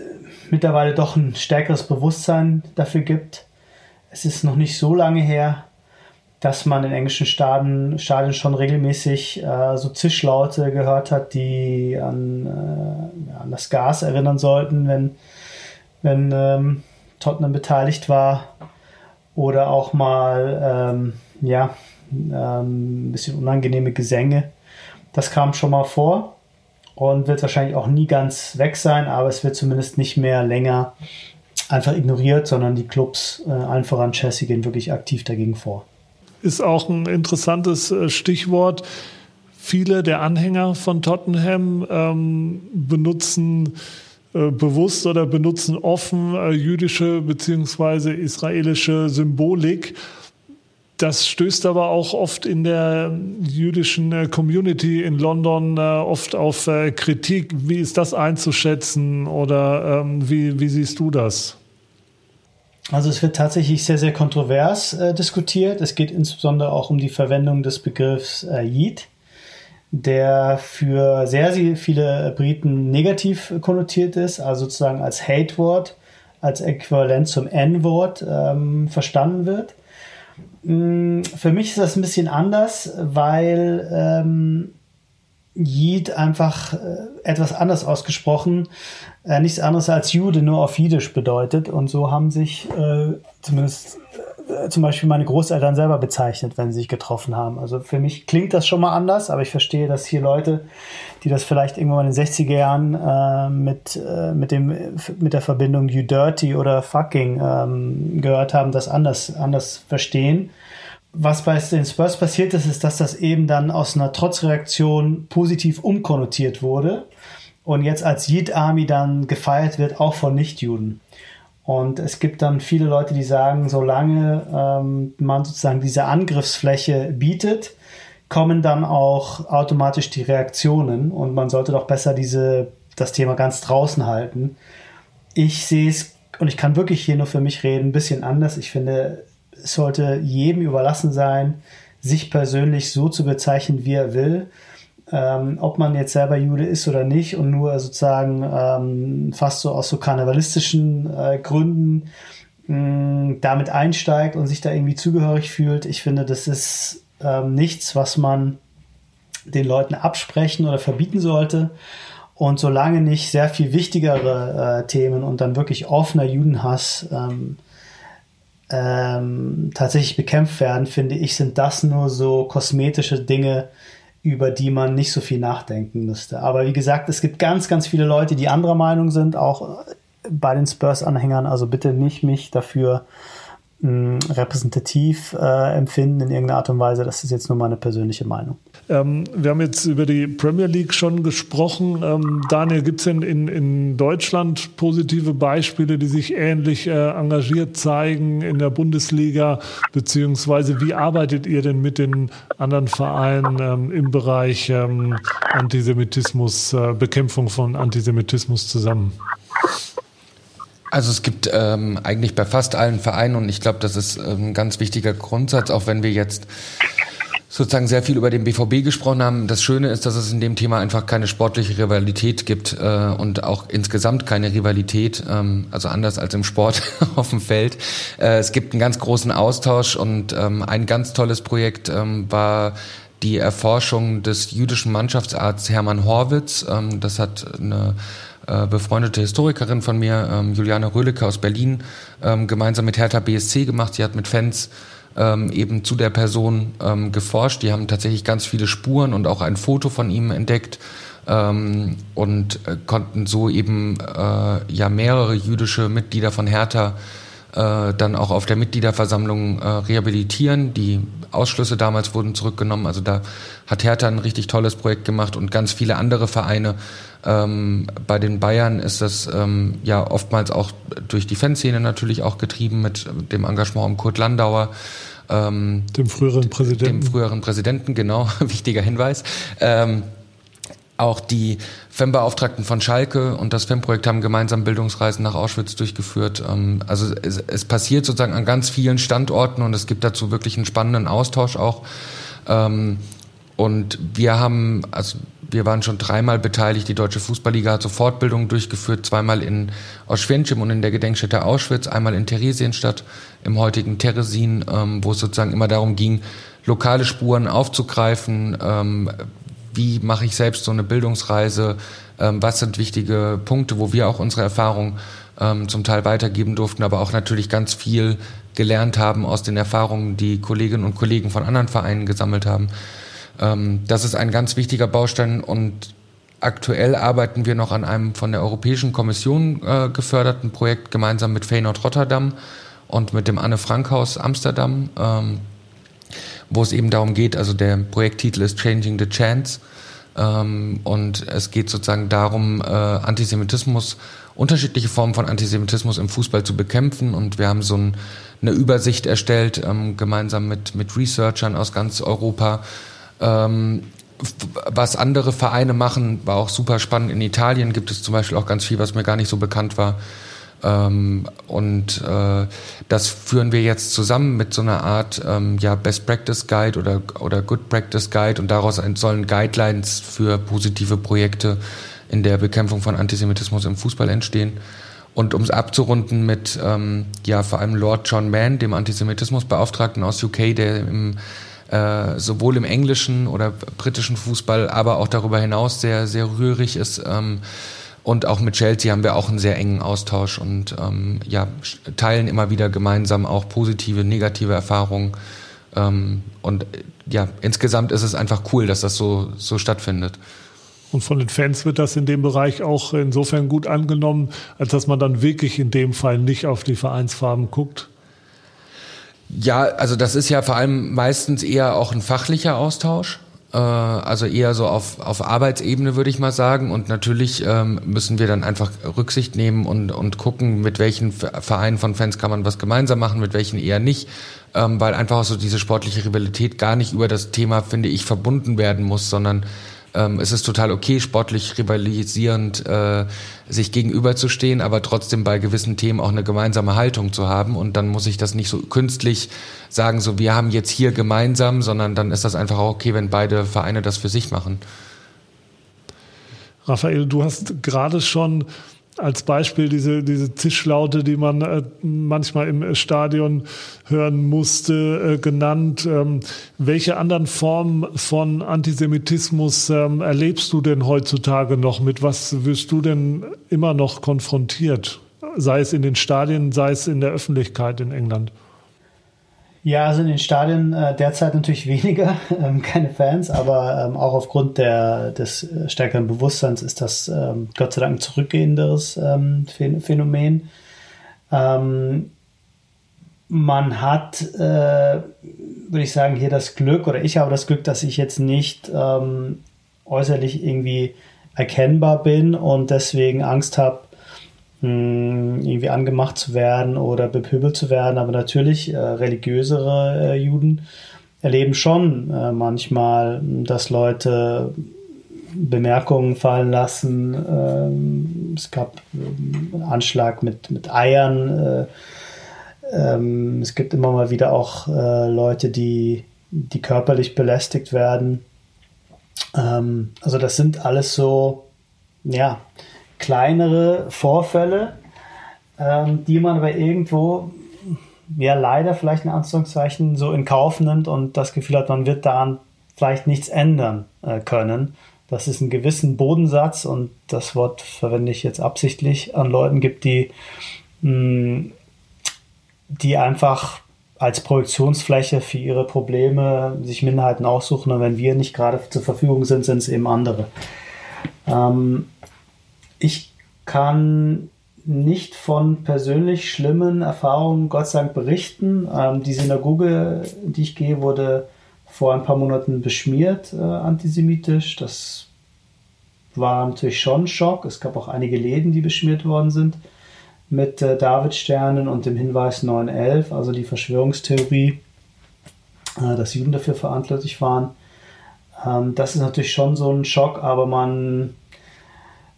mittlerweile doch ein stärkeres Bewusstsein dafür gibt. Es ist noch nicht so lange her, dass man in englischen Stadien, Stadien schon regelmäßig äh, so Zischlaute gehört hat, die an, äh, an das Gas erinnern sollten, wenn, wenn ähm, Tottenham beteiligt war. Oder auch mal ähm, ja, ähm, ein bisschen unangenehme Gesänge. Das kam schon mal vor und wird wahrscheinlich auch nie ganz weg sein, aber es wird zumindest nicht mehr länger einfach ignoriert, sondern die Clubs, äh, allen voran Chelsea, gehen wirklich aktiv dagegen vor. Ist auch ein interessantes äh, Stichwort. Viele der Anhänger von Tottenham ähm, benutzen äh, bewusst oder benutzen offen äh, jüdische bzw. israelische Symbolik das stößt aber auch oft in der jüdischen Community in London oft auf Kritik. Wie ist das einzuschätzen oder ähm, wie, wie siehst du das? Also es wird tatsächlich sehr, sehr kontrovers äh, diskutiert. Es geht insbesondere auch um die Verwendung des Begriffs äh, Yid, der für sehr, sehr viele Briten negativ konnotiert ist, also sozusagen als Hate-Wort, als Äquivalent zum N-Wort ähm, verstanden wird. Mm, für mich ist das ein bisschen anders, weil ähm, Jid einfach äh, etwas anders ausgesprochen, äh, nichts anderes als Jude nur auf Jiddisch bedeutet. Und so haben sich äh, zumindest äh, zum Beispiel meine Großeltern selber bezeichnet, wenn sie sich getroffen haben. Also für mich klingt das schon mal anders, aber ich verstehe, dass hier Leute, die das vielleicht irgendwann in den 60er Jahren äh, mit, äh, mit, dem, mit der Verbindung You Dirty oder Fucking ähm, gehört haben, das anders, anders verstehen. Was bei den Spurs passiert ist, ist, dass das eben dann aus einer Trotzreaktion positiv umkonnotiert wurde und jetzt als Yid Army dann gefeiert wird, auch von Nichtjuden. Und es gibt dann viele Leute, die sagen, solange ähm, man sozusagen diese Angriffsfläche bietet, kommen dann auch automatisch die Reaktionen und man sollte doch besser diese, das Thema ganz draußen halten. Ich sehe es, und ich kann wirklich hier nur für mich reden, ein bisschen anders. Ich finde, es sollte jedem überlassen sein, sich persönlich so zu bezeichnen, wie er will ähm, ob man jetzt selber Jude ist oder nicht und nur sozusagen ähm, fast so aus so karnevalistischen äh, Gründen mh, mm, damit einsteigt und sich da irgendwie zugehörig fühlt. Ich finde, das ist ähm, nichts, was man den Leuten absprechen oder verbieten sollte. Und solange nicht sehr viel wichtigere äh, Themen und dann wirklich offener Judenhass ähm, ähm, tatsächlich bekämpft werden, finde ich, sind das nur so kosmetische Dinge, über die man nicht so viel nachdenken müsste. Aber wie gesagt, es gibt ganz, ganz viele Leute, die anderer Meinung sind, auch bei den Spurs-Anhängern. Also bitte nicht mich dafür repräsentativ äh, empfinden in irgendeiner Art und Weise. Das ist jetzt nur meine persönliche Meinung. Ähm, wir haben jetzt über die Premier League schon gesprochen. Ähm, Daniel, gibt es denn in, in Deutschland positive Beispiele, die sich ähnlich äh, engagiert zeigen in der Bundesliga? Beziehungsweise wie arbeitet ihr denn mit den anderen Vereinen ähm, im Bereich ähm, Antisemitismus, äh, Bekämpfung von Antisemitismus zusammen? Also es gibt ähm, eigentlich bei fast allen Vereinen und ich glaube, das ist ähm, ein ganz wichtiger Grundsatz, auch wenn wir jetzt sozusagen sehr viel über den BVB gesprochen haben. Das Schöne ist, dass es in dem Thema einfach keine sportliche Rivalität gibt äh, und auch insgesamt keine Rivalität, ähm, also anders als im Sport auf dem Feld. Äh, es gibt einen ganz großen Austausch und ähm, ein ganz tolles Projekt ähm, war die Erforschung des jüdischen Mannschaftsarzt Hermann Horwitz. Ähm, das hat eine äh, befreundete Historikerin von mir, ähm, Juliane Röhlecke aus Berlin, ähm, gemeinsam mit Hertha BSC gemacht. Sie hat mit Fans ähm, eben zu der Person ähm, geforscht. Die haben tatsächlich ganz viele Spuren und auch ein Foto von ihm entdeckt ähm, und äh, konnten so eben äh, ja mehrere jüdische Mitglieder von Hertha äh, dann auch auf der Mitgliederversammlung äh, rehabilitieren. Die Ausschlüsse damals wurden zurückgenommen. Also da hat Hertha ein richtig tolles Projekt gemacht und ganz viele andere Vereine. Ähm, bei den Bayern ist das ähm, ja oftmals auch durch die Fanszene natürlich auch getrieben mit dem Engagement um Kurt Landauer. Ähm, dem früheren Präsidenten. Dem früheren Präsidenten, genau, wichtiger Hinweis. Ähm, auch die FEM-Beauftragten von Schalke und das FEM-Projekt haben gemeinsam Bildungsreisen nach Auschwitz durchgeführt. Ähm, also es, es, passiert sozusagen an ganz vielen Standorten und es gibt dazu wirklich einen spannenden Austausch auch. Ähm, und wir haben, also wir waren schon dreimal beteiligt. Die Deutsche Fußballliga hat so Fortbildungen durchgeführt, zweimal in Auschwinschim und in der Gedenkstätte Auschwitz, einmal in Theresienstadt im heutigen Teresin, ähm, wo es sozusagen immer darum ging, lokale Spuren aufzugreifen, wie mache ich selbst so eine Bildungsreise, ähm, was sind wichtige Punkte, wo wir auch unsere Erfahrung ähm, zum Teil weitergeben durften, aber auch natürlich ganz viel gelernt haben aus den Erfahrungen, die Kolleginnen und Kollegen von anderen Vereinen gesammelt haben. Ähm, das ist ein ganz wichtiger Baustein und aktuell arbeiten wir noch an einem von der Europäischen Kommission äh, geförderten Projekt gemeinsam mit Feyenoord Rotterdam und mit dem Anne Frank Haus Amsterdam. Wo es eben darum geht, also der Projekttitel ist Changing the Chance. Ähm, und es geht sozusagen darum, äh, Antisemitismus, unterschiedliche Formen von Antisemitismus im Fußball zu bekämpfen. Und wir haben so ein, eine Übersicht erstellt, ähm, gemeinsam mit, mit Researchern aus ganz Europa. Ähm, was andere Vereine machen, war auch super spannend. In Italien gibt es zum Beispiel auch ganz viel, was mir gar nicht so bekannt war. Ähm, und äh, das führen wir jetzt zusammen mit so einer Art ähm, ja, Best Practice Guide oder, oder Good Practice Guide und daraus sollen Guidelines für positive Projekte in der Bekämpfung von Antisemitismus im Fußball entstehen. Und um es abzurunden mit ähm, ja vor allem Lord John Mann, dem Antisemitismusbeauftragten aus UK, der im, äh, sowohl im englischen oder britischen Fußball, aber auch darüber hinaus sehr sehr rührig ist. Ähm, Und auch mit Chelsea haben wir auch einen sehr engen Austausch und ähm, ja, teilen immer wieder gemeinsam auch positive, negative Erfahrungen. Ähm, und ja, insgesamt ist es einfach cool, dass das so, so stattfindet. Und von den Fans wird das in dem Bereich auch insofern gut angenommen, als dass man dann wirklich in dem Fall nicht auf die Vereinsfarben guckt. Ja, also das ist ja vor allem meistens eher auch ein fachlicher Austausch. Äh, also eher so auf, auf Arbeitsebene würde ich mal sagen. Und natürlich ähm, müssen wir dann einfach Rücksicht nehmen und, und gucken, mit welchen Vereinen von Fans kann man was gemeinsam machen, mit welchen eher nicht. Ähm, weil einfach auch so diese sportliche Rivalität gar nicht über das Thema, finde ich, verbunden werden muss, sondern ähm, es ist total okay, sportlich rivalisierend äh, sich gegenüberzustehen, aber trotzdem bei gewissen Themen auch eine gemeinsame Haltung zu haben. Und dann muss ich das nicht so künstlich sagen, so wir haben jetzt hier gemeinsam, sondern dann ist das einfach auch okay, wenn beide Vereine das für sich machen. Raphael, du hast gerade schon als Beispiel diese, diese Zischlaute, die man äh, manchmal im Stadion hören musste, äh, genannt. Ähm, welche anderen Formen von Antisemitismus ähm, erlebst du denn heutzutage noch? Mit was wirst du denn immer noch konfrontiert? Sei es in den Stadien, sei es in der Öffentlichkeit in England? Ja, also in den Stadien äh, derzeit natürlich weniger, ähm, keine Fans, aber ähm, auch aufgrund der, des äh, stärkeren Bewusstseins ist das ähm, Gott sei Dank ein zurückgehenderes ähm, Phänomen. Ähm, man hat, äh, würde ich sagen, hier das Glück, oder ich habe das Glück, dass ich jetzt nicht ähm, äußerlich irgendwie erkennbar bin und deswegen Angst habe, irgendwie angemacht zu werden oder bepöbelt zu werden. Aber natürlich, äh, religiösere äh, Juden erleben schon äh, manchmal, dass Leute Bemerkungen fallen lassen. Ähm, es gab einen Anschlag mit, mit Eiern. Äh, ähm, es gibt immer mal wieder auch äh, Leute, die, die körperlich belästigt werden. Ähm, also das sind alles so, ja, kleinere Vorfälle, ähm, die man aber irgendwo ja leider vielleicht in Anführungszeichen so in Kauf nimmt und das Gefühl hat, man wird daran vielleicht nichts ändern äh, können. Dass es einen gewissen Bodensatz und das Wort verwende ich jetzt absichtlich an Leuten gibt, die, mh, mm, die einfach als Projektionsfläche für ihre Probleme sich Minderheiten aussuchen und wenn wir nicht gerade zur Verfügung sind, sind es eben andere. Ähm, ich kann nicht von persönlich schlimmen Erfahrungen, Gott sei Dank, berichten. Ähm, die Synagoge, die ich gehe, wurde vor ein paar Monaten beschmiert, äh, antisemitisch. Das war natürlich schon ein Schock. Es gab auch einige Läden, die beschmiert worden sind mit äh, Davidsternen und dem Hinweis 911, also die Verschwörungstheorie, äh, dass Juden dafür verantwortlich waren. Ähm, das ist natürlich schon so ein Schock, aber man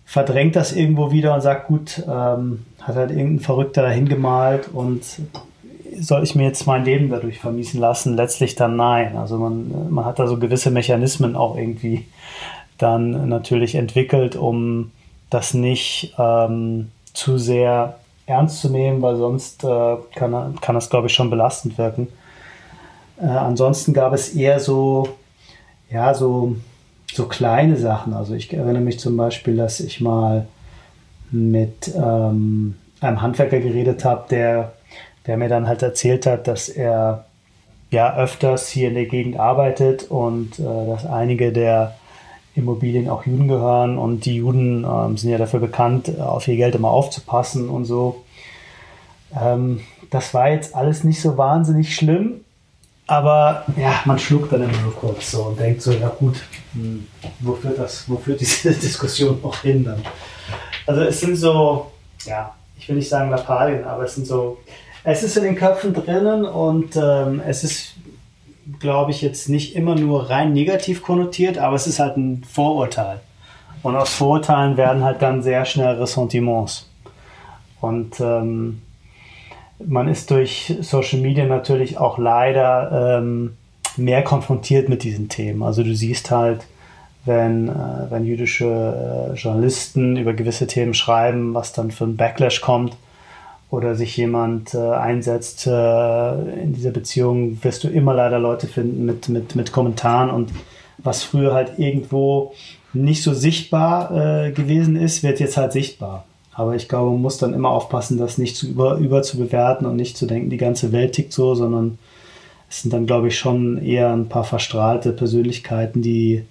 verdrängt das irgendwo wieder und sagt, gut, ähm, hat halt irgendein Verrückter dahin gemalt und soll ich mir jetzt mein Leben dadurch vermiesen lassen? Letztlich dann nein. Also man, man hat da so gewisse Mechanismen auch irgendwie dann natürlich entwickelt, um das nicht ähm, zu sehr ernst zu nehmen, weil sonst äh, kann, kann das, glaube ich, schon belastend wirken. Äh, ansonsten gab es eher so, ja, so so kleine Sachen. Also ich erinnere mich zum Beispiel, dass ich mal mit ähm, einem Handwerker geredet habe, der, der mir dann halt erzählt hat, dass er ja öfters hier in der Gegend arbeitet und äh, dass einige der Immobilien auch Juden gehören und die Juden ähm, sind ja dafür bekannt, auf ihr Geld immer aufzupassen und so. Ähm, das war jetzt alles nicht so wahnsinnig schlimm, aber ja, man schluckt dann immer nur kurz so und denkt so, ja gut, hm, wo führt das, wo führt diese Diskussion noch hin dann? Also es sind so, ja, ich will nicht sagen Lappalien, aber es sind so, es ist in den Köpfen drinnen und ähm, es ist, glaube ich, jetzt nicht immer nur rein negativ konnotiert, aber es ist halt ein Vorurteil. Und aus Vorurteilen werden halt dann sehr schnell Ressentiments. Und ähm, man ist durch Social Media natürlich auch leider ähm, mehr konfrontiert mit diesen Themen. Also du siehst halt, wenn, äh, wenn jüdische äh, Journalisten über gewisse Themen schreiben, was dann für ein Backlash kommt oder sich jemand äh, einsetzt äh, in dieser Beziehung, wirst du immer leider Leute finden mit, mit, mit Kommentaren und was früher halt irgendwo nicht so sichtbar äh, gewesen ist, wird jetzt halt sichtbar. Aber ich glaube, man muss dann immer aufpassen, das nicht zu über, über zu bewerten und nicht zu denken, die ganze Welt tickt so, sondern es sind dann, glaube ich, schon eher ein paar verstrahlte Persönlichkeiten, die,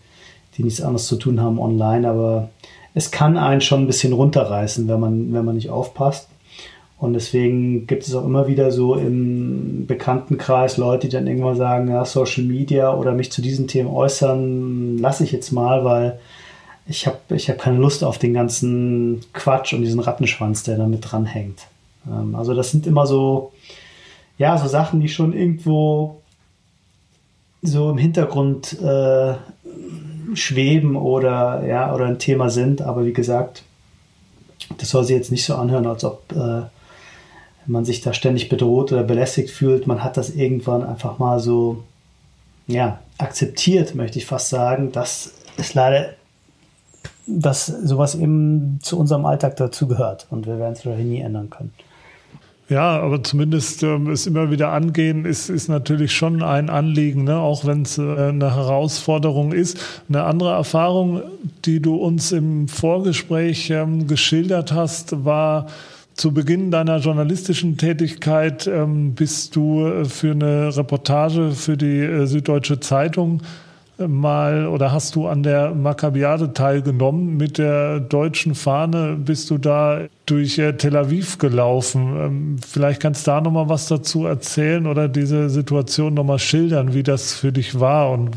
die nichts anderes zu tun haben online. Aber es kann einen schon ein bisschen runterreißen, wenn man, wenn man nicht aufpasst. Und deswegen gibt es auch immer wieder so im Bekanntenkreis Leute, die dann irgendwann sagen, ja, Social Media oder mich zu diesen Themen äußern, lasse ich jetzt mal, weil ich habe ich hab keine Lust auf den ganzen Quatsch und diesen Rattenschwanz, der da mit dranhängt. Ähm, also das sind immer so, ja, so Sachen, die schon irgendwo so im Hintergrund äh, schweben oder, ja, oder ein Thema sind. Aber wie gesagt, das soll sich jetzt nicht so anhören, als ob äh, man sich da ständig bedroht oder belästigt fühlt. Man hat das irgendwann einfach mal so, ja, akzeptiert, möchte ich fast sagen. Das ist leider dass sowas eben zu unserem Alltag dazugehört und wir werden es vielleicht nie ändern können. Ja, aber zumindest ähm, es immer wieder angehen, ist, ist natürlich schon ein Anliegen, ne? auch wenn es äh, eine Herausforderung ist. Eine andere Erfahrung, die du uns im Vorgespräch ähm, geschildert hast, war zu Beginn deiner journalistischen Tätigkeit ähm, bist du äh, für eine Reportage für die äh, Süddeutsche Zeitung mal oder hast du an der Maccabiade teilgenommen? Mit der deutschen Fahne bist du da durch äh, Tel Aviv gelaufen. Ähm, vielleicht kannst du da nochmal was dazu erzählen oder diese Situation nochmal schildern, wie das für dich war. Und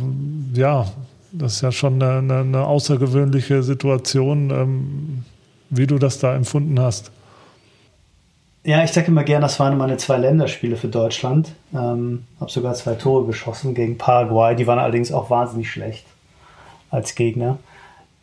ja, das ist ja schon eine, eine außergewöhnliche Situation, ähm, wie du das da empfunden hast. Ja, ich sage immer gern, das waren meine zwei Länderspiele für Deutschland. Ähm, habe sogar zwei Tore geschossen gegen Paraguay. Die waren allerdings auch wahnsinnig schlecht als Gegner.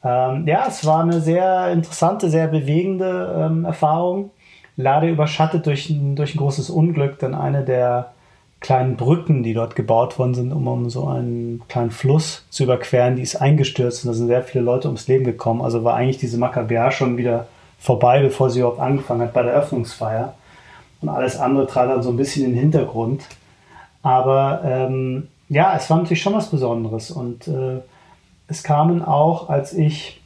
Ähm, ja, es war eine sehr interessante, sehr bewegende ähm, Erfahrung. Leider überschattet durch ein, durch ein großes Unglück, denn eine der kleinen Brücken, die dort gebaut worden sind, um, um so einen kleinen Fluss zu überqueren, die ist eingestürzt und da sind sehr viele Leute ums Leben gekommen. Also war eigentlich diese Makkabäa schon wieder vorbei, bevor sie überhaupt angefangen hat bei der Öffnungsfeier. Und alles andere trat dann so ein bisschen in den Hintergrund. Aber ähm, ja, es war natürlich schon was Besonderes. Und äh, es kamen auch, als ich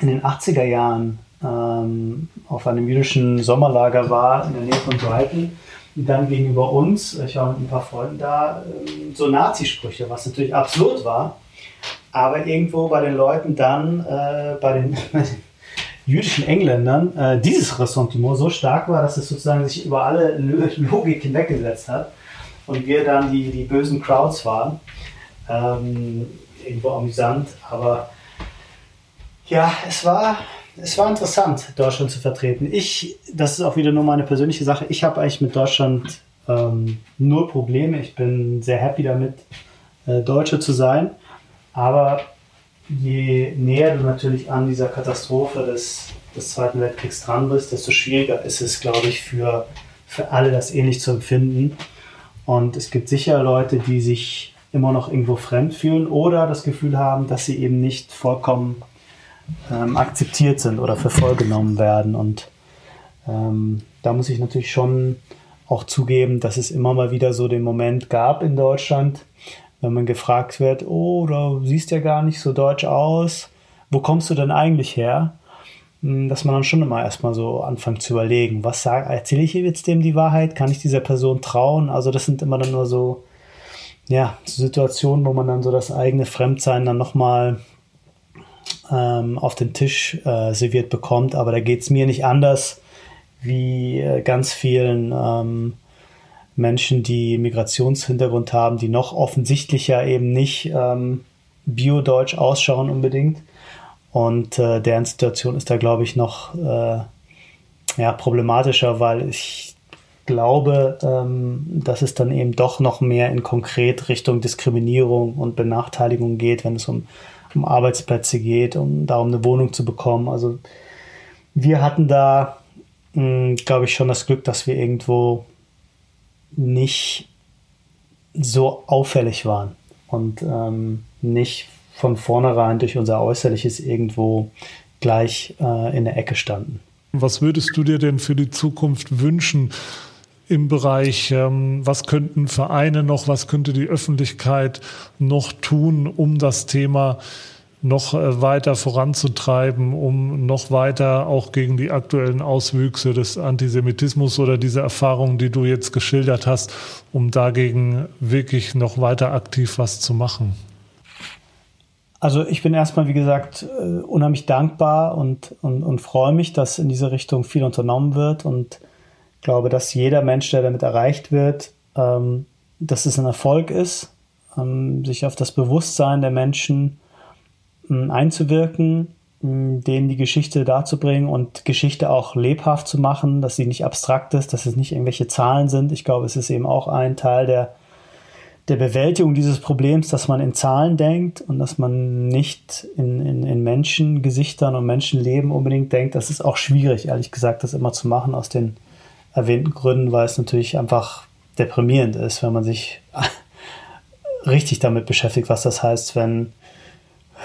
in den 80er Jahren ähm, auf einem jüdischen Sommerlager war, in der Nähe von Brighton, dann gegenüber uns, ich war mit ein paar Freunden da, ähm, so Nazisprüche, was natürlich absurd war. Aber irgendwo bei den Leuten dann, äh, bei den jüdischen Engländern äh, dieses Ressentiment so stark war, dass es sozusagen sich über alle Logik hinweggesetzt hat und wir dann die, die bösen Crowds waren. Ähm, irgendwo amüsant, aber ja, es war, es war interessant, Deutschland zu vertreten. Ich, das ist auch wieder nur meine persönliche Sache, ich habe eigentlich mit Deutschland ähm, nur Probleme. Ich bin sehr happy damit, äh, Deutsche zu sein, aber je näher du natürlich an dieser Katastrophe des, des Zweiten Weltkriegs dran bist, desto schwieriger ist es, glaube ich, für, für alle das ähnlich zu empfinden. Und es gibt sicher Leute, die sich immer noch irgendwo fremd fühlen oder das Gefühl haben, dass sie eben nicht vollkommen ähm, akzeptiert sind oder für voll werden. Und ähm, da muss ich natürlich schon auch zugeben, dass es immer mal wieder so den Moment gab in Deutschland, wenn man gefragt wird, oh, du siehst ja gar nicht so deutsch aus, wo kommst du denn eigentlich her? Hm, dass man dann schon immer erstmal so anfängt zu überlegen, was sag, erzähle ich jetzt dem die Wahrheit? Kann ich dieser Person trauen? Also das sind immer dann nur so, ja, so Situationen, wo man dann so das eigene Fremdsein dann nochmal ähm, auf den Tisch äh, serviert bekommt. Aber da geht es mir nicht anders wie äh, ganz vielen ähm, Menschen, die Migrationshintergrund haben, die noch offensichtlicher eben nicht ähm, biodeutsch ausschauen unbedingt. Und äh, deren Situation ist da, glaube ich, noch äh, ja, problematischer, weil ich glaube, ähm, dass es dann eben doch noch mehr in konkret Richtung Diskriminierung und Benachteiligung geht, wenn es um, um Arbeitsplätze geht, um darum eine Wohnung zu bekommen. Also wir hatten da, hm, glaube ich, schon das Glück, dass wir irgendwo nicht so auffällig waren und ähm, nicht von vornherein durch unser Äußerliches irgendwo gleich äh, in der Ecke standen. Was würdest du dir denn für die Zukunft wünschen? im Bereich, ähm, was könnten Vereine noch, was könnte die Öffentlichkeit noch tun, um das Thema noch äh, weiter voranzutreiben, um noch weiter auch gegen die aktuellen Auswüchse des Antisemitismus oder diese Erfahrungen, die du jetzt geschildert hast, um dagegen wirklich noch weiter aktiv was zu machen? Also ich bin erstmal, wie gesagt, äh, unheimlich dankbar und, und, und freue mich, dass in diese Richtung viel unternommen wird und glaube, dass jeder Mensch, der damit erreicht wird, ähm, dass es ein Erfolg ist, ähm, sich auf das Bewusstsein der Menschen einzuwirken, denen die Geschichte darzubringen und Geschichte auch lebhaft zu machen, dass sie nicht abstrakt ist, dass es nicht irgendwelche Zahlen sind. Ich glaube, es ist eben auch ein Teil der, der Bewältigung dieses Problems, dass man in Zahlen denkt und dass man nicht in, in, in Menschengesichtern und Menschenleben unbedingt denkt. Das ist auch schwierig, ehrlich gesagt, das immer zu machen aus den erwähnten Gründen, weil es natürlich einfach deprimierend ist, wenn man sich richtig damit beschäftigt, was das heißt, wenn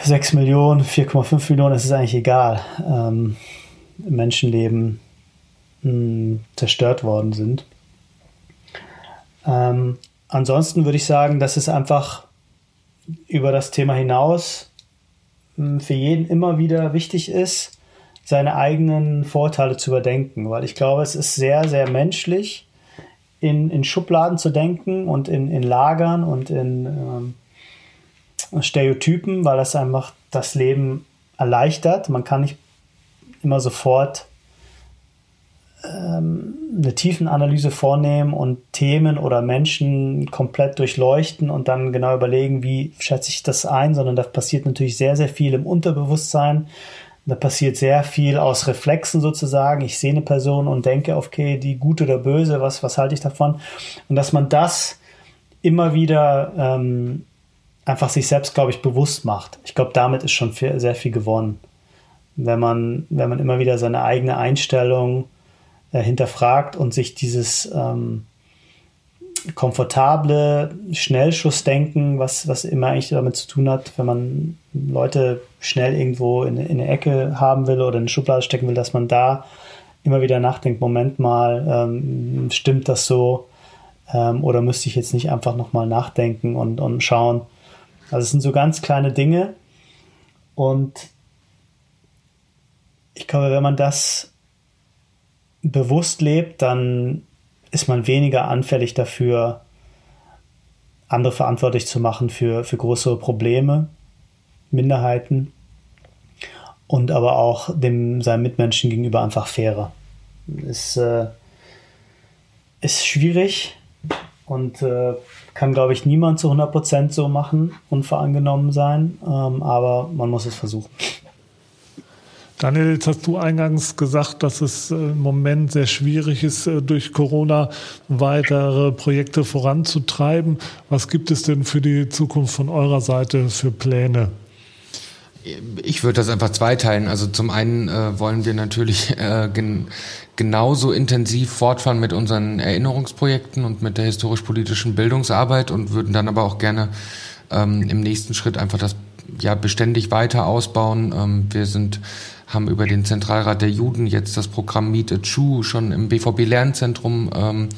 6 Millionen, 4,5 Millionen, es ist eigentlich egal, ähm, Menschenleben mh, hm, zerstört worden sind. Ähm, ansonsten würde ich sagen, dass es einfach über das Thema hinaus mh, hm, für jeden immer wieder wichtig ist, seine eigenen Vorteile zu überdenken, weil ich glaube, es ist sehr, sehr menschlich, in, in Schubladen zu denken und in, in Lagern und in ähm, Stereotypen, weil das einfach das Leben erleichtert. Man kann nicht immer sofort ähm, eine Tiefenanalyse vornehmen und Themen oder Menschen komplett durchleuchten und dann genau überlegen, wie schätze ich das ein, sondern da passiert natürlich sehr, sehr viel im Unterbewusstsein. Da passiert sehr viel aus Reflexen sozusagen. Ich sehe eine Person und denke, okay, die gut oder böse, was, was halte ich davon? Und dass man das immer wieder ähm, einfach sich selbst, glaube ich, bewusst macht. Ich glaube, damit ist schon viel, sehr viel gewonnen. Wenn man, wenn man immer wieder seine eigene Einstellung äh, hinterfragt und sich dieses ähm, komfortable Schnellschussdenken, was, was immer eigentlich damit zu tun hat, wenn man Leute schnell irgendwo in, in eine Ecke haben will oder in eine Schublade stecken will, dass man da immer wieder nachdenkt, Moment mal, ähm, stimmt das so? Ähm, oder müsste ich jetzt nicht einfach nochmal nachdenken und, und schauen, also es sind so ganz kleine Dinge und ich glaube, wenn man das bewusst lebt, dann ist man weniger anfällig dafür, andere verantwortlich zu machen für, für größere Probleme, Minderheiten und aber auch dem seinen Mitmenschen gegenüber einfach fairer. Ist, äh, ist schwierig und äh, kann, glaube ich, niemand zu 100% so machen, unvoreingenommen sein, ähm, aber man muss es versuchen. Daniel, jetzt hast du eingangs gesagt, dass es äh, im Moment sehr schwierig ist, äh, durch Corona weitere Projekte voranzutreiben. Was gibt es denn für die Zukunft von eurer Seite für Pläne? Ich würde das einfach zweiteilen. Also zum einen äh, wollen wir natürlich äh, gen genauso intensiv fortfahren mit unseren Erinnerungsprojekten und mit der historisch-politischen Bildungsarbeit und würden dann aber auch gerne ähm, im nächsten Schritt einfach das ja beständig weiter ausbauen. Ähm, wir sind haben über den Zentralrat der Juden jetzt das Programm Meet a Jew schon im BVB Lernzentrum ähm,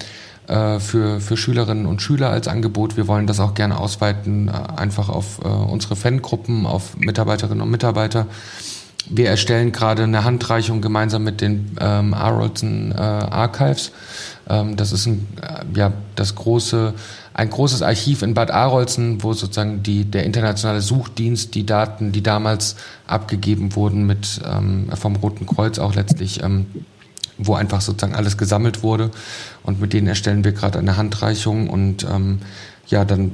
äh, für, für Schülerinnen und Schüler als Angebot. Wir wollen das auch gerne ausweiten, äh, einfach auf äh, unsere Fangruppen, auf Mitarbeiterinnen und Mitarbeiter. Wir erstellen gerade eine Handreichung gemeinsam mit den ähm, Arolson äh, Archives. Ähm, das ist ein, äh, ja, das große, ein großes Archiv in Bad Arolsen, wo sozusagen die, der internationale Suchdienst die Daten, die damals abgegeben wurden, mit ähm, vom Roten Kreuz auch letztlich, ähm, wo einfach sozusagen alles gesammelt wurde. Und mit denen erstellen wir gerade eine Handreichung und ähm, ja, dann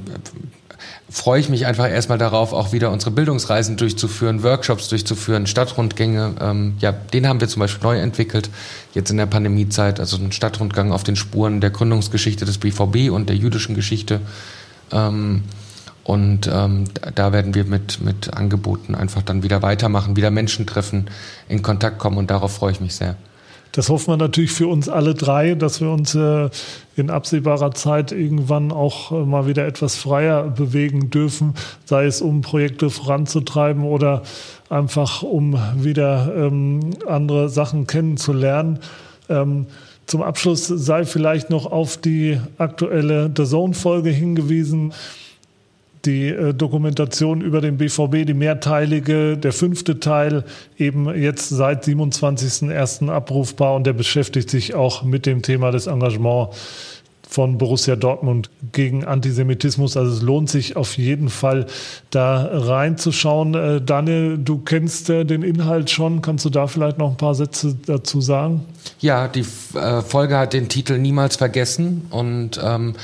freue ich mich einfach erstmal darauf, auch wieder unsere Bildungsreisen durchzuführen, Workshops durchzuführen, Stadtrundgänge. Ähm, ja, den haben wir zum Beispiel neu entwickelt, jetzt in der Pandemiezeit, also ein Stadtrundgang auf den Spuren der Gründungsgeschichte des BVB und der jüdischen Geschichte. Ähm, und ähm, da werden wir mit, mit Angeboten einfach dann wieder weitermachen, wieder Menschen treffen, in Kontakt kommen und darauf freue ich mich sehr. Das hoffen wir natürlich für uns alle drei, dass wir uns äh, in absehbarer Zeit irgendwann auch äh, mal wieder etwas freier bewegen dürfen, sei es um Projekte voranzutreiben oder einfach um wieder ähm, andere Sachen kennenzulernen. Ähm, Zum Abschluss sei vielleicht noch auf die aktuelle The Zone-Folge hingewiesen die äh, Dokumentation über den BVB, die mehrteilige, der fünfte Teil, eben jetzt seit 27.01. abrufbar und der beschäftigt sich auch mit dem Thema des Engagements von Borussia Dortmund gegen Antisemitismus. Also es lohnt sich auf jeden Fall da reinzuschauen. Äh, Daniel, du kennst äh, den Inhalt schon. Kannst du da vielleicht noch ein paar Sätze dazu sagen? Ja, die äh, Folge hat den Titel Niemals vergessen und ähm,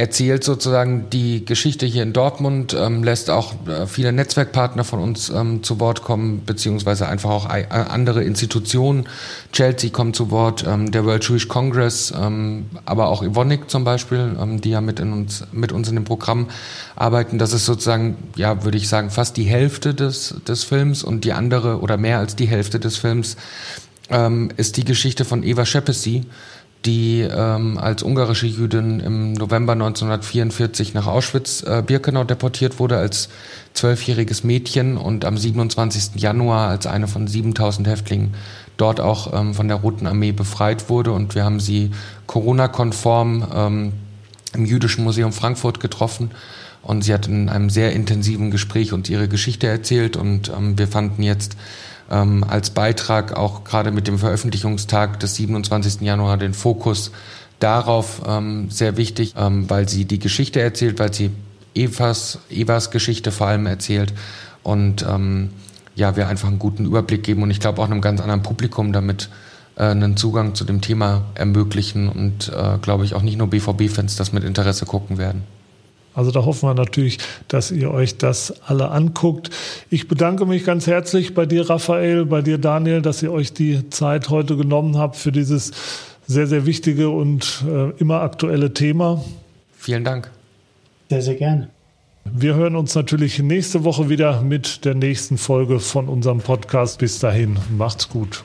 erzählt sozusagen die Geschichte hier in Dortmund, ähm, lässt auch äh, viele Netzwerkpartner von uns ähm, zu Wort kommen, beziehungsweise einfach auch äh, andere Institutionen. Chelsea kommt zu Wort, ähm, der World Jewish Congress, ähm, aber auch Evonik zum Beispiel, ähm, die ja mit, in uns, mit uns in dem Programm arbeiten. Das ist sozusagen, ja, würde ich sagen, fast die Hälfte des, des Films und die andere oder mehr als die Hälfte des Films ähm, ist die Geschichte von Eva Schepesi die ähm, als ungarische Jüdin im November 1944 nach Auschwitz-Birkenau äh, deportiert wurde als zwölfjähriges Mädchen und am 27. Januar als eine von 7000 Häftlingen dort auch ähm, von der Roten Armee befreit wurde. Und wir haben sie Corona-konform ähm, im Jüdischen Museum Frankfurt getroffen. Und sie hat in einem sehr intensiven Gespräch uns ihre Geschichte erzählt. Und ähm, wir fanden jetzt ähm, als Beitrag auch gerade mit dem Veröffentlichungstag des 27. Januar den Fokus darauf ähm, sehr wichtig, ähm, weil sie die Geschichte erzählt, weil sie Evas, Evas Geschichte vor allem erzählt und ähm, ja, wir einfach einen guten Überblick geben und ich glaube auch einem ganz anderen Publikum damit äh, einen Zugang zu dem Thema ermöglichen und äh, glaube ich auch nicht nur BVB-Fans das mit Interesse gucken werden. Also da hoffen wir natürlich, dass ihr euch das alle anguckt. Ich bedanke mich ganz herzlich bei dir, Raphael, bei dir, Daniel, dass ihr euch die Zeit heute genommen habt für dieses sehr, sehr wichtige und äh, immer aktuelle Thema. Vielen Dank. Sehr, sehr gerne. Wir hören uns natürlich nächste Woche wieder mit der nächsten Folge von unserem Podcast. Bis dahin, macht's gut.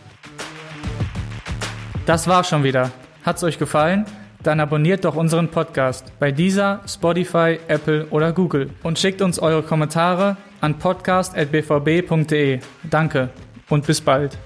Das war schon wieder. Hat's euch gefallen? Dann abonniert doch unseren Podcast bei dieser, Spotify, Apple oder Google und schickt uns eure Kommentare an podcast.bvb.de. Danke und bis bald.